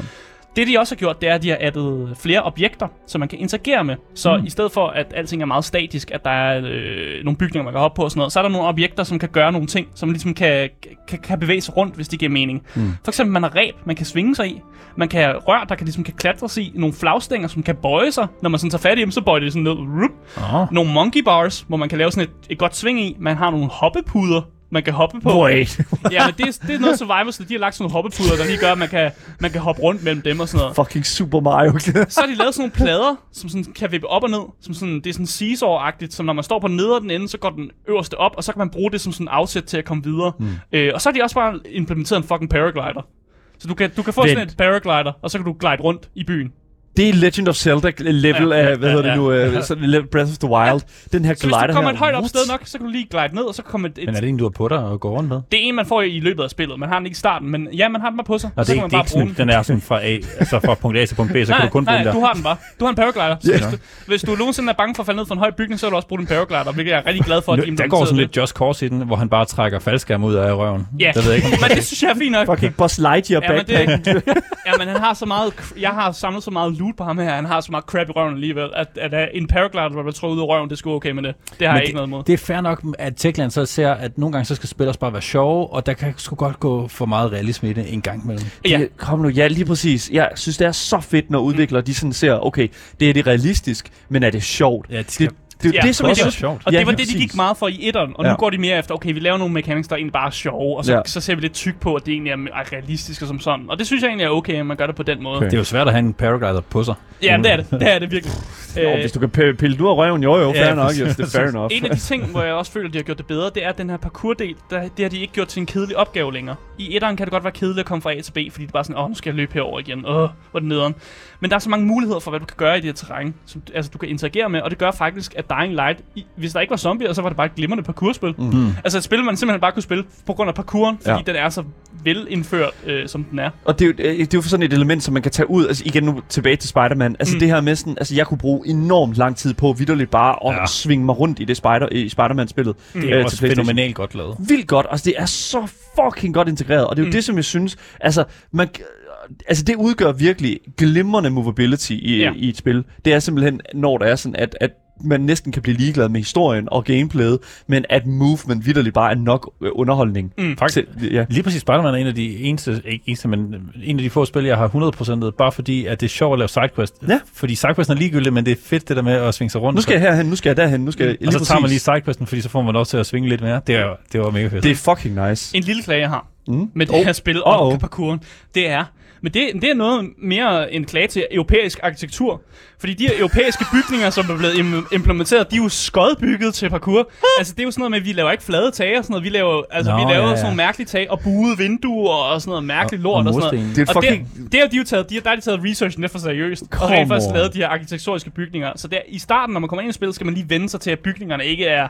Det de også har gjort, det er, at de har addet flere objekter, som man kan interagere med. Så mm. i stedet for, at alting er meget statisk, at der er øh, nogle bygninger, man kan hoppe på og sådan noget, så er der nogle objekter, som kan gøre nogle ting, som ligesom kan, kan, kan bevæge sig rundt, hvis det giver mening. Mm. For eksempel, man har ræb, man kan svinge sig i. Man kan have rør, der kan, ligesom kan klatres i. Nogle flagstænger, som kan bøje sig. Når man sådan tager fat i dem, så bøjer det sådan ned. Rup. Åh. Nogle monkey bars, hvor man kan lave sådan et, et godt sving i. Man har nogle hoppepuder, man kan hoppe på. Wait. Ja, men det, er- det er noget så de har lagt sådan nogle hoppepuder, der lige gør, at man kan, man kan hoppe rundt mellem dem og sådan noget. Fucking Super Mario. Så har de lavet sådan nogle plader, som sådan kan vippe op og ned. Som sådan, det er sådan seesaw-agtigt, som når man står på nedre den ende, så går den øverste op, og så kan man bruge det som sådan afsæt til at komme videre. Mm. Øh, og så har de også bare implementeret en fucking paraglider. Så du kan, du kan få Vent. sådan et paraglider, og så kan du glide rundt i byen. Det er Legend of Zelda level Ja, af, hvad hedder det nu, øh, sådan le- Breath of the Wild. Den her Så hvis glider du kommer her. et højt op sted nok, så kan du lige glide ned, og så kommer et, Men er det en, du har på dig og går rundt med? det er en, man får i løbet af spillet. Man har den ikke i starten, men ja, man har den bare på sig. Og så det, kan er, man det bare ikke bruge sådan, den er sådan fra, A, altså fra punkt A til punkt B, så nej, kan du kun bruge nej, den der. du har den bare. Du har en paraglider. Så Ja. hvis, du, hvis du nogensinde er bange for at falde ned fra en høj bygning, så vil du også bruge din paraglider, hvilket jeg er rigtig glad for, at de Der går sådan lidt Just Cause i den, hvor han bare trækker faldskærm ud af røven. Ja, Det ved jeg ikke, men det synes jeg er fint nok. Fucking Buzz Lightyear backpack. Ja, men han har så meget, jeg har samlet så meget loot på ham her, han har så meget crap i røven alligevel, at, at, at en paraglider, der bliver trukket ud af røven, det er sgu okay med det. Det har Men jeg ikke noget imod. Det er fair nok, at Techland så ser, at nogle gange så skal spil også bare være sjove, og der kan sgu godt gå for meget realisme i det en gang imellem. Ja. Det, kom nu, ja, lige præcis. Jeg synes, det er så fedt, når udviklere de sådan ser, okay, det er det realistisk, men er det sjovt? Ja, det Det, skal det er jo Ja, det, som jeg det er synes... sjovt. Og Ja, det var det, de præcis. gik meget for i etteren, og nu Ja. går de mere efter, okay, vi laver nogle mechanics, der egentlig bare er sjove, og så, Ja. så ser vi lidt tyk på, at det egentlig er er realistiske som sådan. Og det synes jeg egentlig er okay, at man gør det på den måde. Okay. Det er jo svært at have en paraglider på sig. Ja, det er det. Det er det virkelig. Jo, hvis du kan pille ud af røven, jo jo, fair Ja, nok, yes, det er fair enough. En af de ting, hvor jeg også føler, de har gjort det bedre, det er den her parkour-del. Der, det har de ikke gjort til en kedelig opgave længere. I etteren kan det godt være kedeligt at komme fra A til B, fordi det er bare sådan, åh, nu skal jeg løbe herover igen. Åh, hvor er det nederen. Men der er så mange muligheder for, hvad du kan gøre i det her terræn, som altså, du kan interagere med, og det gør faktisk, at Dying Light, i, hvis der ikke var zombier, så var det bare et glimrende parkourspil. Mm. Altså et spil, man simpelthen bare kunne spille på grund af parkouren, fordi Ja. den er så velindført, øh, som den er. Og det er, jo, øh, det er jo sådan et element, som man kan tage ud, altså igen nu tilbage til Spider-Man, altså mm. Det her med sådan, altså jeg kunne bruge enormt lang tid på vidderligt bare at Ja. svinge mig rundt i det Spider, i Spider-Man-spillet. Mm. Det øh, er til også fænomenalt godt lavet. Vildt godt, altså det er så fucking godt integreret, og det er jo mm. Det, som jeg synes, altså man, altså det udgør virkelig glimrende movability i. Ja. i et spil. Det er simpelthen, når der er sådan, at, at man næsten kan blive ligeglad med historien og gameplayet, men at movement vidderligt bare er nok øh, underholdning. Mm. Til, ja. Lige præcis Spider-Man er en af de eneste, ikke eneste, men en af de få spil, jeg har 100%, bare fordi, at det er sjovt at lave sidequest. Ja. Fordi sidequesten er ligegyldig, men det er fedt det der med at svinge sig rundt. Nu skal jeg herhen, nu skal jeg derhen, nu skal jeg og så lige tager man lige sidequesten, fordi så får man også til at svinge lidt mere. Det, er, det var mega fedt. Det er fucking nice. En lille klage, jeg har Mm. med det Oh. her spil og Uh-oh. parkouren, det er, men det, det er noget mere en klage til europæisk arkitektur. Fordi de her europæiske bygninger, som er blevet im- implementeret, de er jo skodbygget til parkour. altså det er jo sådan noget med, at vi laver ikke flade tage og sådan noget. Vi laver, altså, Nå, vi laver ja, ja. sådan nogle mærkelige tag og buede vinduer og sådan noget mærkeligt lort og, og sådan noget. Det er Og fucking... det, det har de jo taget, de har, der har de taget researchen lidt for seriøst, og Come rent faktisk lavet de her arkitekturiske bygninger. Så der, i starten, når man kommer ind i spillet, skal man lige vende sig til, at bygningerne ikke er,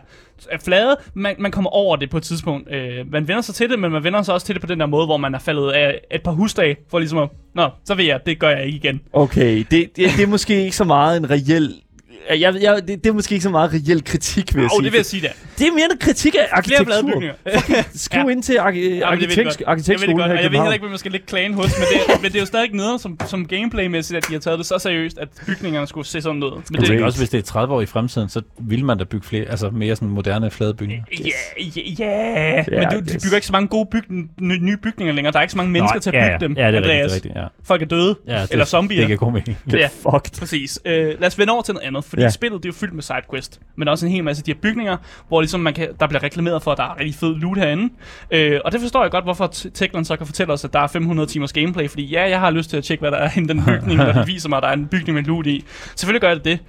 er flade. Man, man kommer over det på et tidspunkt. Øh, man vender sig til det, men man vender sig også til det på den der måde, hvor man er faldet af et par husdage, for ligesom at, nå, så ved jeg, det gør jeg ikke igen. Okay, det, det, det er måske ikke så meget en reel... Jeg, jeg, det, det er måske ikke så meget reel kritik, vil jeg Åh, sige. det vil jeg sige der. det er mere en kritik af arkitektur. bygninger. Skriv Ja. ind til Ja, jeg arkitekt, arkitektskolen her i jeg ved heller ikke, hvem man skal lægge klagen hos, men det, men det er jo stadig noget som, som gameplaymæssigt, at de har taget det så seriøst, at bygningerne skulle se sådan ud. Men det, det er også, hvis det er 30 år i fremtiden, så vil man da bygge flere, altså mere sådan moderne flade bygninger. Ja, ja, ja. Men Ja, du, de bygger ikke så mange gode ny- nye bygninger længere. Der er ikke så mange mennesker Nå, til at ja, bygge ja. dem. Ja, det er rigtigt, Andreas. er rigtigt, ja. Folk er døde. ja det, Eller zombier. Det giver god mening. Det er Ja. fucked. Præcis. Øh, lad os vende over til noget andet, fordi Ja. spillet det er jo fyldt med sidequest, men også en hel masse af de her bygninger, hvor ligesom man kan, der bliver reklameret for, at der er rigtig fed loot herinde. Øh, og det forstår jeg godt, hvorfor T- Techland så kan fortælle os, at der er 500 timers gameplay, fordi ja, jeg har lyst til at tjekke, hvad der er i den bygning, og det viser mig, at der er en bygning med loot i. Selvfølgelig gør det det.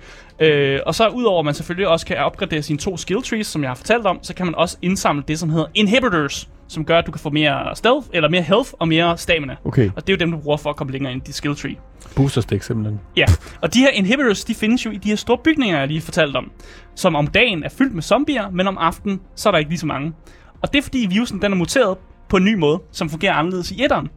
Øh, og så udover at man selvfølgelig også kan opgradere sine to skill trees, som jeg har fortalt om, så kan man også indsamle det, som hedder inhibitors, som gør, at du kan få mere stealth, eller mere health og mere stamina. Okay. Og det er jo dem, du bruger for at komme længere ind i dit skill tree. Booster stick simpelthen. Ja, og de her inhibitors, de findes jo i de her store bygninger, jeg lige fortalte om, som om dagen er fyldt med zombier, men om aftenen, så er der ikke lige så mange. Og det er fordi virusen, den er muteret på en ny måde, som fungerer anderledes i etteren.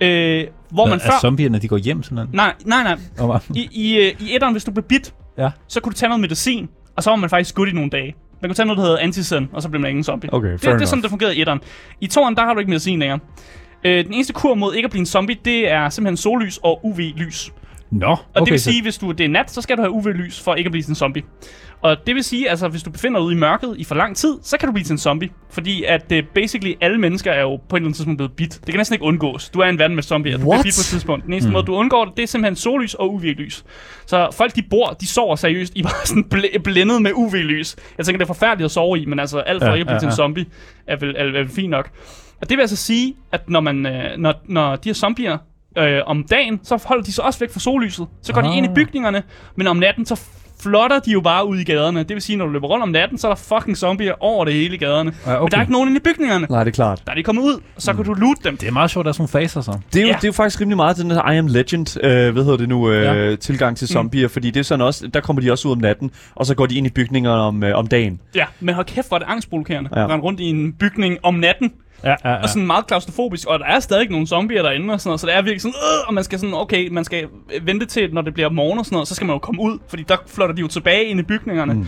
Øh, hvor man er før... zombierne, de går hjem sådan Nej, nej, nej. noget? I, i, øh, I etteren, hvis du blev bit, Ja. så kunne du tage noget medicin, og så var man faktisk skudt i nogle dage. Man kunne tage noget, der hedder antizen, og så blev man ingen zombie. Okay, det, fair det er sådan, det fungerede i etteren. I toeren, der har du ikke medicin længere. Øh, den eneste kur mod ikke at blive en zombie, det er simpelthen sollys og UV-lys. Nå, Og okay, det vil så- sige, hvis du det er nat, så skal du have UV-lys for ikke at blive en zombie. Og det vil sige, altså hvis du befinder dig ude i mørket i for lang tid, så kan du blive til en zombie. Fordi at uh, basically alle mennesker er jo på et eller andet tidspunkt blevet bit. Det kan næsten ikke undgås. Du er en verden med zombier. Du What? bliver bit på et tidspunkt. Den eneste mm. måde, du undgår det, det er simpelthen sollys og UV-lys. Så folk, de bor, de sover seriøst i bare sådan bl- blændet med UV-lys. Jeg tænker, det er forfærdeligt at sove i, men altså alt for Ja, ja, ikke at blive ja, til en ja. zombie er vel, er, er vel fint nok. Og det vil altså sige, at når, man, øh, når, når de her zombier øh, om dagen, så holder de sig også væk fra sollyset. Så går de Ah. ind i bygningerne, men om natten, så flotter de jo bare ud i gaderne. Det vil sige, når du løber rundt om natten, så er der fucking zombier over det hele i gaderne. Ja, Men okay. der er ikke nogen inde i bygningerne. Nej, det er klart. Der er de kommet ud, og så kan du loot dem. Det er meget sjovt, at der er sådan nogle faser så. Det er, jo, Ja. det er jo faktisk rimelig meget den her I Am Legend, øh, hvad hedder det nu, øh, Ja. tilgang til zombier, mm. fordi det er sådan også, der kommer de også ud om natten, og så går de ind i bygningerne om, øh, om dagen. Ja, men hold kæft, hvor er det angstprovokerende. Ja. Rende rundt i en bygning om natten, Ja, ja, og sådan meget klaustrofobisk, og der er stadig nogle zombier derinde og sådan noget, så det er virkelig sådan, øh, og man skal sådan, okay, man skal vente til, når det bliver morgen og sådan noget, så skal man jo komme ud, fordi der flytter de jo tilbage ind i bygningerne. Mm.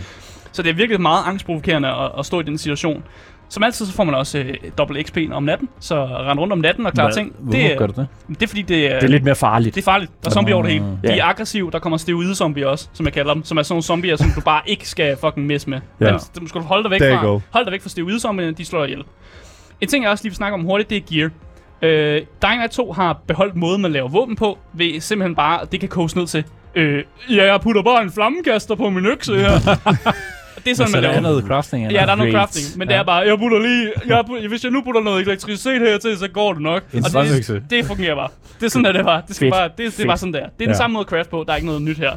Så det er virkelig meget angstprovokerende at, at stå i den situation. Som altid, så får man også øh, dobbelt XP om natten, så rende rundt om natten og klare ting. Hvorfor Det, er- gør du det? det er fordi, det er, Det er lidt mere farligt. det er farligt. Der er zombier over det hele. De Ja. er aggressive. Der kommer steroide-zombier også, som jeg kalder dem. Som er sådan nogle zombier, som du bare ikke skal fucking mess med. Ja. Men dem skal du holde dig væk fra. go. Hold dig væk fra steroide-zombierne, de slår dig ihjel. En ting, jeg også lige vil snakke om hurtigt, det er gear. Øh, Dying Light 2 har beholdt måden, man laver våben på, ved simpelthen bare, det kan koges ned til. Øh, ja, jeg putter bare en flammekaster på min økse her. det er sådan, Så man der laver er noget crafting? Ja, der er noget crafting, men det er bare, jeg putter lige, jeg, put- hvis jeg nu putter noget elektricitet her til, så går det nok. En Og det, det fungerer bare. Det er sådan, at det var. Det, skal Fedt. bare, det, det er Fedt. bare sådan der. Det er den Ja. samme måde at craft på, der er ikke noget nyt her.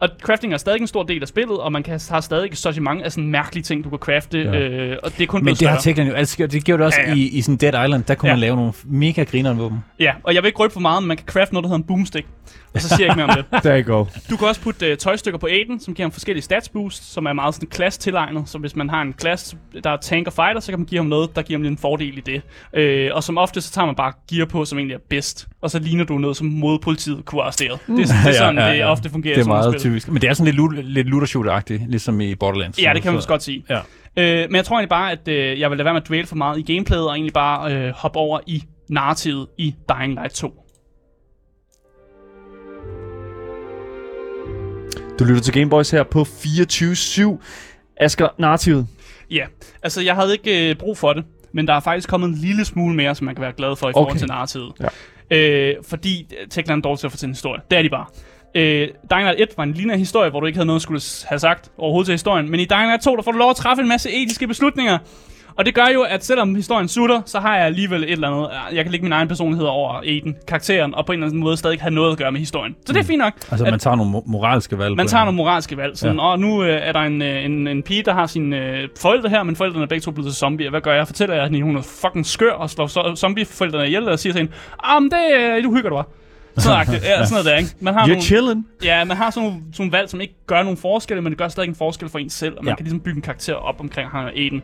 Og crafting er stadig en stor del af spillet, og man kan, har stadig så mange af sådan mærkelige ting, du kan crafte, Ja. øh, og det er kun Men det har. Techland jo gjort. Det gjorde det også ja. ja. i, i sådan Dead Island. Der kunne Ja. man lave nogle mega grineren våben. Ja, og jeg vil ikke røbe for meget, men man kan crafte noget, der hedder en boomstick. Og så siger jeg ikke mere om det. There you go. Du kan også putte uh, tøjstykker på Aiden, som giver ham forskellige stats boost, som er meget sådan class tilegnet. Så hvis man har en class, der er tank og fighter, så kan man give ham noget, der giver ham lidt en fordel i det. Øh, og som ofte, så tager man bare gear på, som egentlig er bedst. Og så ligner du noget, som modpolitiet kunne arrestere. Det, det er sådan, ja, ja, ja. det ofte fungerer Det er meget spil. typisk. Men det er sådan lidt, lidt looter shooter-agtigt, ligesom i Borderlands. Ja, det kan man Så- også godt sige. Ja. Øh, men jeg tror egentlig bare, at øh, jeg vil lade være med at dvæle for meget i gameplayet, og egentlig bare øh, hoppe over i narrativet i Dying Light 2. Du lytter til Gameboys her på 24-7. Asger, narrativet. Ja, altså jeg havde ikke øh, brug for det, men der er faktisk kommet en lille smule mere, som man kan være glad for i forhold Okay. til narrativet. Ja. Øh, fordi Techland er dårlig til at fortælle en historie. Det er de bare. Øh, Dying Light 1 var en lignende historie, hvor du ikke havde noget at skulle have sagt overhovedet til historien. Men i Dying Light 2, der får du lov at træffe en masse etiske beslutninger. Og det gør jo, at selvom historien sutter, så har jeg alligevel et eller andet... Jeg kan lægge min egen personlighed over Aiden, karakteren, og på en eller anden måde stadig have noget at gøre med historien. Så det er fint nok. Altså, at- man tager nogle mo- moralske valg. man tager nogle moralske valg. Sådan, ja. og nu øh, er der en, øh, en, en pige, der har sine øh, forældre her, men forældrene er begge to blevet til zombier. Hvad gør jeg? Fortæller jeg, at hun er fucking skør og slår so- zombieforældrene ihjel, og siger til hende, ah, men det, øh, du hygger du bare. Sådan ja, sådan noget der, ikke? Man har You're nogle, chilling. ja, man har sådan nogle, sådan nogle valg, som ikke gør nogen forskel, men det gør stadig en forskel for en selv, og man. Ja. kan ligesom bygge en karakter op omkring ham og Aiden.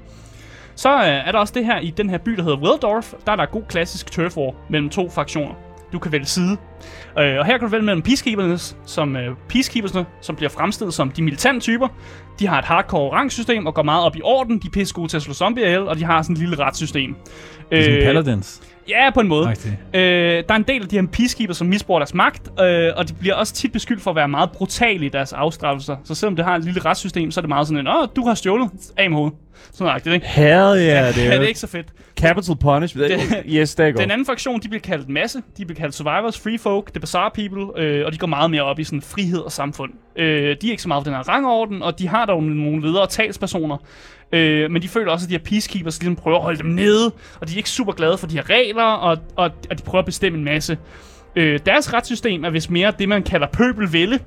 Så øh, er der også det her i den her by, der hedder Wildorf. Der er der god klassisk turf war mellem to fraktioner. Du kan vælge side. Øh, og her kan du vælge mellem peacekeepers, som, øh, peacekeepersne, som bliver fremstillet som de militante typer. De har et hardcore rangsystem og går meget op i orden. De er pisse gode til at slå zombier ihjel, og de har sådan et lille retssystem. Det er sådan Paladins. Ja, på en måde. Rigtigt. Øh, der er en del af de her peacekeepers, som misbruger deres magt, øh, og de bliver også tit beskyldt for at være meget brutale i deres afstraffelser. Så selvom det har et lille retssystem, så er det meget sådan en, åh, du har stjålet af med hovedet. Sådan noget, ikke? Hell yeah, det det er er ikke så fedt. capital punishment. yes, there you go. Den anden fraktion, de bliver kaldt masse. De bliver kaldt survivors, free folk, the bizarre people, øh, og de går meget mere op i sådan frihed og samfund. Øh, de er ikke så meget på den her rangorden, og de har dog nogle ledere og talspersoner. Øh, men de føler også, at de her peacekeepers ligesom prøver at holde dem nede, og de er ikke super glade for de her regler, og, og, og de prøver at bestemme en masse. Øh, deres retssystem er vist mere det, man kalder pøbelvælde.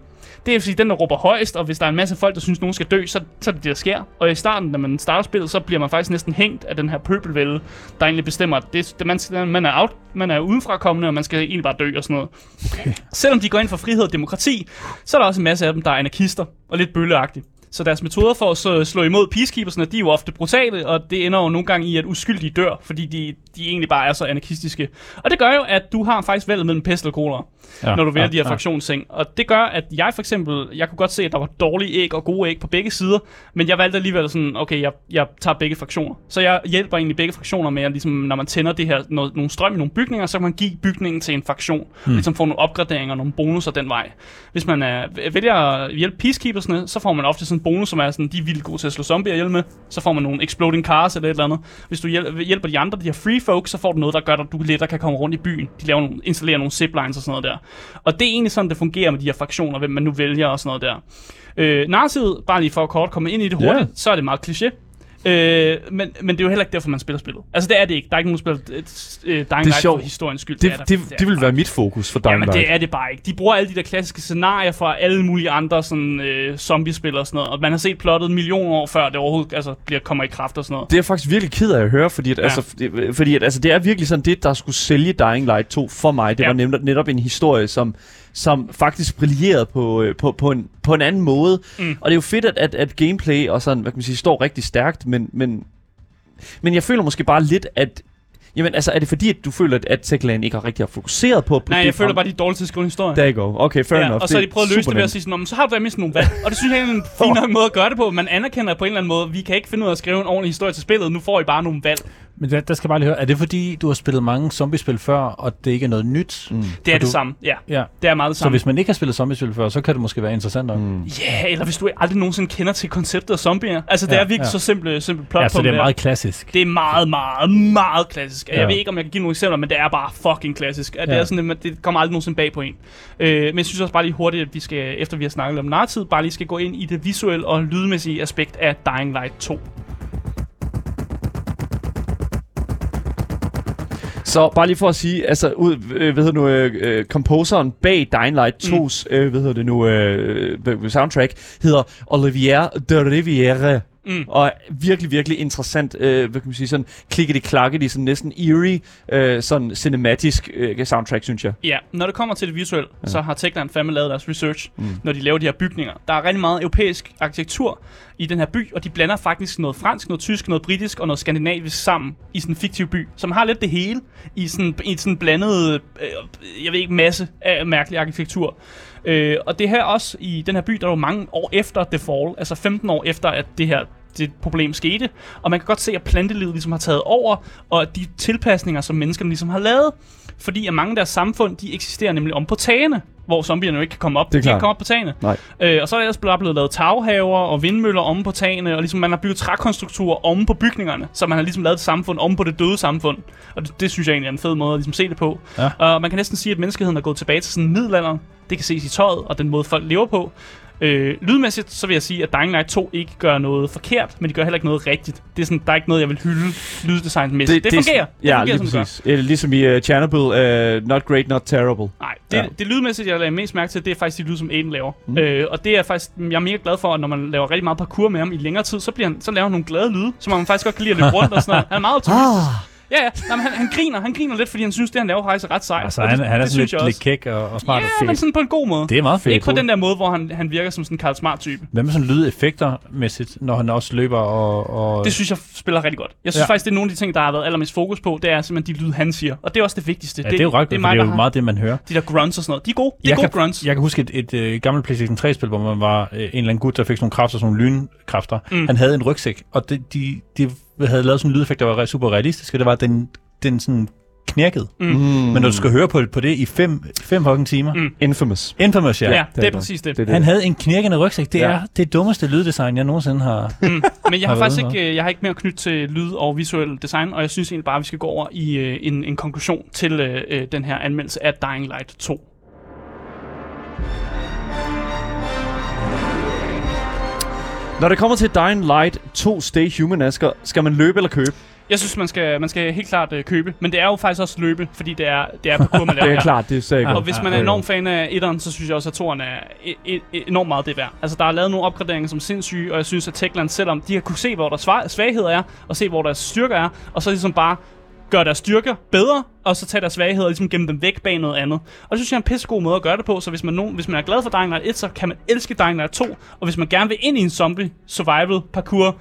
Det er fordi, den der råber højst, og hvis der er en masse folk, der synes, nogen skal dø, så, så er det det, der sker. Og i starten, når man starter spillet, så bliver man faktisk næsten hængt af den her pøbelvælde, der egentlig bestemmer, at det, det, man, man, er out, man er udenfra kommende, og man skal egentlig bare dø og sådan noget. Okay. Selvom de går ind for frihed og demokrati, så er der også en masse af dem, der er anarkister og lidt bølleagtige. Så deres metoder for at så slå imod peacekeepersne, de er jo ofte brutale, og det ender jo nogle gange i, at uskyldige dør, fordi de, de egentlig bare er så anarkistiske. Og det gør jo, at du har faktisk valget mellem pest og kolera, ja, når du vælger ja, de her fraktionsting. Og det gør, at jeg for eksempel, jeg kunne godt se, at der var dårlige æg og gode æg på begge sider, men jeg valgte alligevel sådan, okay, jeg, jeg tager begge fraktioner. Så jeg hjælper egentlig begge fraktioner med, at ligesom, når man tænder det her, noget, nogle strøm i nogle bygninger, så kan man give bygningen til en fraktion. Hmm. Ligesom få nogle opgraderinger og nogle bonusser den vej. Hvis man er, vælger at hjælpe peacekeepersne, så får man ofte sådan en bonus, som er sådan, de er vildt gode til at slå zombier ihjel med. Så får man nogle exploding cars eller et eller andet. Hvis du hjæl- hjælper de andre, de her free folk, så får du noget, der gør, at du lettere kan komme rundt i byen. De laver nogle, installerer nogle ziplines og sådan noget der. Og det er egentlig sådan, det fungerer med de her fraktioner, hvem man nu vælger og sådan noget der. Øh, narrativet, bare lige for at kort komme ind i det hurtigt, Ja. så er det meget kliché. Øh, men, men det er jo heller ikke derfor, man spiller spillet. Altså, det er det ikke. Der er ikke nogen, et, øh, Dying Light sjovt. for historiens skyld. Det, er det, er det vil være mit fokus for Dying Jamen, Light. det er det bare ikke. De bruger alle de der klassiske scenarier fra alle mulige andre sådan, øh, zombie-spil og sådan noget. Og man har set plottet millioner år før det overhovedet altså, bliver, kommer i kraft og sådan noget. Det er jeg faktisk virkelig ked af at høre, fordi, at, Ja. altså, det, fordi at, altså, det er virkelig sådan det, der skulle sælge Dying Light 2 for mig. Det ja. var netop, netop en historie, som, som faktisk brillerede på, øh, på, på, en, på en anden måde. Mm. Og det er jo fedt, at, at, at gameplay og sådan, hvad kan man sige, står rigtig stærkt, men, men, men jeg føler måske bare lidt, at Jamen, altså, er det fordi, at du føler, at, at Techland ikke har rigtig har fokuseret på, på Nej, det jeg føler bare, de er dårlige til at skrive en historie. There you go. Okay, fair ja, enough. og så har de prøvet at løse det ved at sige sådan, "Nå, men så har du da mistet nogle valg. Og det synes jeg er en fin nok måde at gøre det på. Man anerkender på en eller anden måde, vi kan ikke finde ud af at skrive en ordentlig historie til spillet. Nu får I bare nogle valg. Men der, der skal jeg bare lige høre, er det fordi, du har spillet mange zombiespil før, og det ikke er noget nyt? Mm. Det er Og det du- samme. Ja, Ja. det er meget det Så samme. hvis man ikke har spillet zombiespil før, så kan det måske være interessant nok. Mm. Ja, eller hvis du aldrig nogensinde kender til konceptet af zombier. Altså, det Ja, er virkelig ja. så simpelt, simpelt plot Ja, på så det er meget klassisk. Det er meget, meget, meget klassisk. Jeg Ja. ved ikke, om jeg kan give nogle eksempler, men det er bare fucking klassisk. Det, Ja. er sådan, at det kommer aldrig nogensinde bag på en. Øh, men jeg synes også bare lige hurtigt, at vi skal, efter vi har snakket om narratid, bare lige skal gå ind i det visuelle og lydmæssige aspekt af Dying Light 2. Så bare lige for at sige, altså, ud, øh, hvad hedder nu, øh, øh, composeren bag Dying Light 2's, mm. øh, hvad hedder det nu, øh, øh, soundtrack, hedder Olivier de Rivière. Mm. Og virkelig, virkelig interessant, øh, hvad kan man sige, sådan klikkety klakkety, sådan næsten eerie, øh, sådan cinematisk øh, soundtrack, synes jeg. Ja, når det kommer til det visuelle, ja. så har Techland fandme lavet deres research, Mm. når de laver de her bygninger. Der er rigtig meget europæisk arkitektur i den her by, og de blander faktisk noget fransk, noget tysk, noget britisk og noget skandinavisk sammen i sådan en fiktiv by, som har lidt det hele i sådan i sådan blandet, øh, jeg ved ikke, masse af mærkelig arkitektur. Øh, og det her også i den her by, der er jo mange år efter The Fall, altså 15 år efter, at det her det problem skete, og man kan godt se, at plantelivet ligesom har taget over, og de tilpasninger, som menneskerne ligesom har lavet, fordi at mange af deres samfund, de eksisterer nemlig om på tagene, hvor zombierne jo ikke kan komme op. Det er de kan ikke komme op på tagene. Nej. Øh, og så er der ellers bare blevet lavet taghaver og vindmøller omme på tagene, og ligesom man har bygget trækonstrukturer omme på bygningerne, så man har ligesom lavet et samfund omme på det døde samfund. Og det, det synes jeg egentlig er en fed måde at ligesom se det på. Ja. Og man kan næsten sige, at menneskeheden er gået tilbage til sådan middelalderen. Det kan ses i tøjet og den måde, folk lever på. Øh, lydmæssigt, så vil jeg sige, at Dying Light 2 ikke gør noget forkert, men de gør heller ikke noget rigtigt. Det er sådan, der er ikke noget, jeg vil hylde lyddesignmæssigt. Det, det, fungerer. Det ja, fungerer, lige det gør. præcis. Øh, ligesom i uh, Chernobyl, uh, not great, not terrible. Nej, det, Ja. det lydmæssigt, jeg lagde mest mærke til, det er faktisk de lyd, som Aiden laver. Mm. Mm. Øh, og det er faktisk, jeg er mega glad for, at når man laver rigtig meget parkour med ham i længere tid, så, bliver han, så laver han nogle glade lyde, som man faktisk godt kan lide at løbe rundt og sådan noget. Han er meget optimistisk. Ja, ja. Nej, men han, han, griner, han griner lidt, fordi han synes, det han laver faktisk er ret sejt. Altså, Og han, det, han er det sådan lidt, lidt kæk og, og smart og Ja, men fedt. sådan på en god måde. Det er meget fedt. Ikke på den der måde, hvor han, han virker som sådan en Karl Smart-type. Hvad med sådan lydeffekter-mæssigt, når han også løber og... og Det synes jeg spiller rigtig godt. Jeg synes Ja. faktisk, det er nogle af de ting, der har været allermest fokus på, det er simpelthen de lyd, han siger. Og det er også det vigtigste. ja, det er jo ret det er mig, det er jo meget det, man hører. de der grunts og sådan noget. De er gode. De er Jeg gode kan- grunts. Jeg kan huske et, et, et gammelt PlayStation 3-spil, hvor man var øh, en eller anden gut, der fik sådan nogle kræfter, sådan nogle lynkræfter. Mm. Han havde en rygsæk, og det, de, de havde lavet sådan en lydeffekt, der var super realistisk, og det var, at den, den sådan knirkede. Mm. Men når du skal høre på, på det i fem, fem fucking timer. Mm. Infamous. Infamous, ja. Ja, det, det er præcis det. Det er det. Han havde en knirkende rygsæk. Det Ja. er det dummeste lyddesign, jeg nogensinde har. Mm. Men jeg har Har faktisk ikke, øh, jeg har ikke mere knyttet til lyd og visuel design, og jeg synes egentlig bare, at vi skal gå over i øh, en, en konklusion til øh, øh, den her anmeldelse af Dying Light 2. Når det kommer til Dying Light 2 Stay Human, Asger, skal man løbe eller købe? Jeg synes, man skal, man skal helt klart øh, købe, men det er jo faktisk også løbe, fordi det er, det er parkour, man laver Det er her. klart, det jeg Ja. Og hvis man er enormt fan af etteren, så synes jeg også, at toeren er e- e- enormt meget det værd. Altså, der er lavet nogle opgraderinger som er sindssyge, og jeg synes, at Techland, selvom de har kunne se, hvor der sva- svagheder er, og se, hvor deres styrker er, og så ligesom bare gøre deres styrker bedre, og så tage deres svagheder og ligesom gemme dem væk bag noget andet. Og det synes jeg er en pissegod måde at gøre det på, så hvis man, nogen, hvis man er glad for Dying Light 1, så kan man elske Dying Light 2, og hvis man gerne vil ind i en zombie, survival, parkour,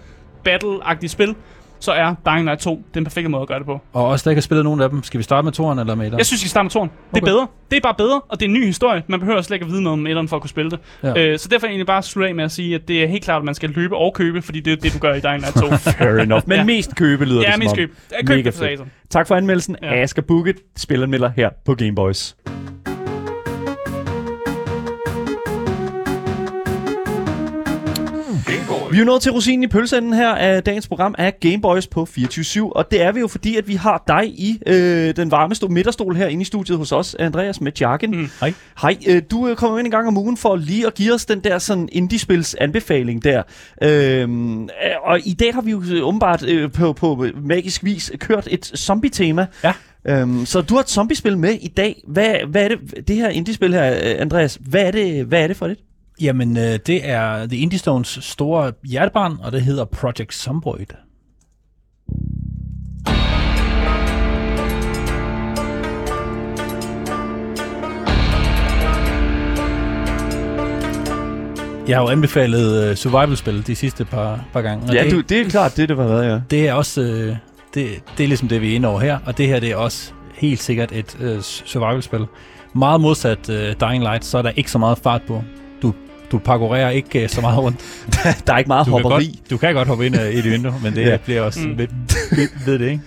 battle-agtigt spil, så er Dying Light 2 den perfekte måde at gøre det på. Og også der ikke har spillet nogen af dem. Skal vi starte med toren eller med etteren? Jeg synes, vi skal starte med toren. Det er Okay. bedre. Det er bare bedre, og det er en ny historie. Man behøver slet ikke at vide noget om etteren for at kunne spille det. Ja. Ja. Øh, så derfor er jeg egentlig bare slutte af med at sige, at det er helt klart, at man skal løbe og købe, fordi det er det, du gør i Dying Light 2. Fair enough. Men Ja. mest købe lyder det ja, mest om. køb. Ja, køb Mega det. Tak for anmeldelsen. Ja. Ja. Asger Bukket, spilleranmelder her på Gameboys. Vi er nået til rosinen i pølseenden her af dagens program af Gameboys på 24 og det er vi jo fordi, at vi har dig i øh, den varme stol, midterstol her inde i studiet hos os, Andreas med Jarken. Mm. Hej. Hej, øh, du øh, kommer ind en gang om ugen for lige at give os den der sådan indie-spils anbefaling der. Øhm, øh, og i dag har vi jo øh, åbenbart øh, på, på magisk vis kørt et zombie-tema. Ja. Øhm, så du har et zombiespil med i dag. Hvad, hvad er det, det her indie-spil her, øh, Andreas, hvad er det, hvad er det for det? Jamen, øh, det er The Indie Stones store hjertebarn, og det hedder Project Zomboid. Jeg har jo anbefalet uh, survival-spil de sidste par, par gange. Ja, det, du, det er klart det, det var været, ja. det er også øh, det, det er ligesom det, vi er inde over her, og det her det er også helt sikkert et øh, survival-spil. Meget modsat øh, Dying Light, så er der ikke så meget fart på. Du, parkourerer ikke øh, så meget rundt. Der er ikke meget Du kan, hopperi. godt, du kan godt hoppe ind øh, i et vindue, men det Ja. ja. bliver også Mm. mm. ved, ved, ved det, ikke?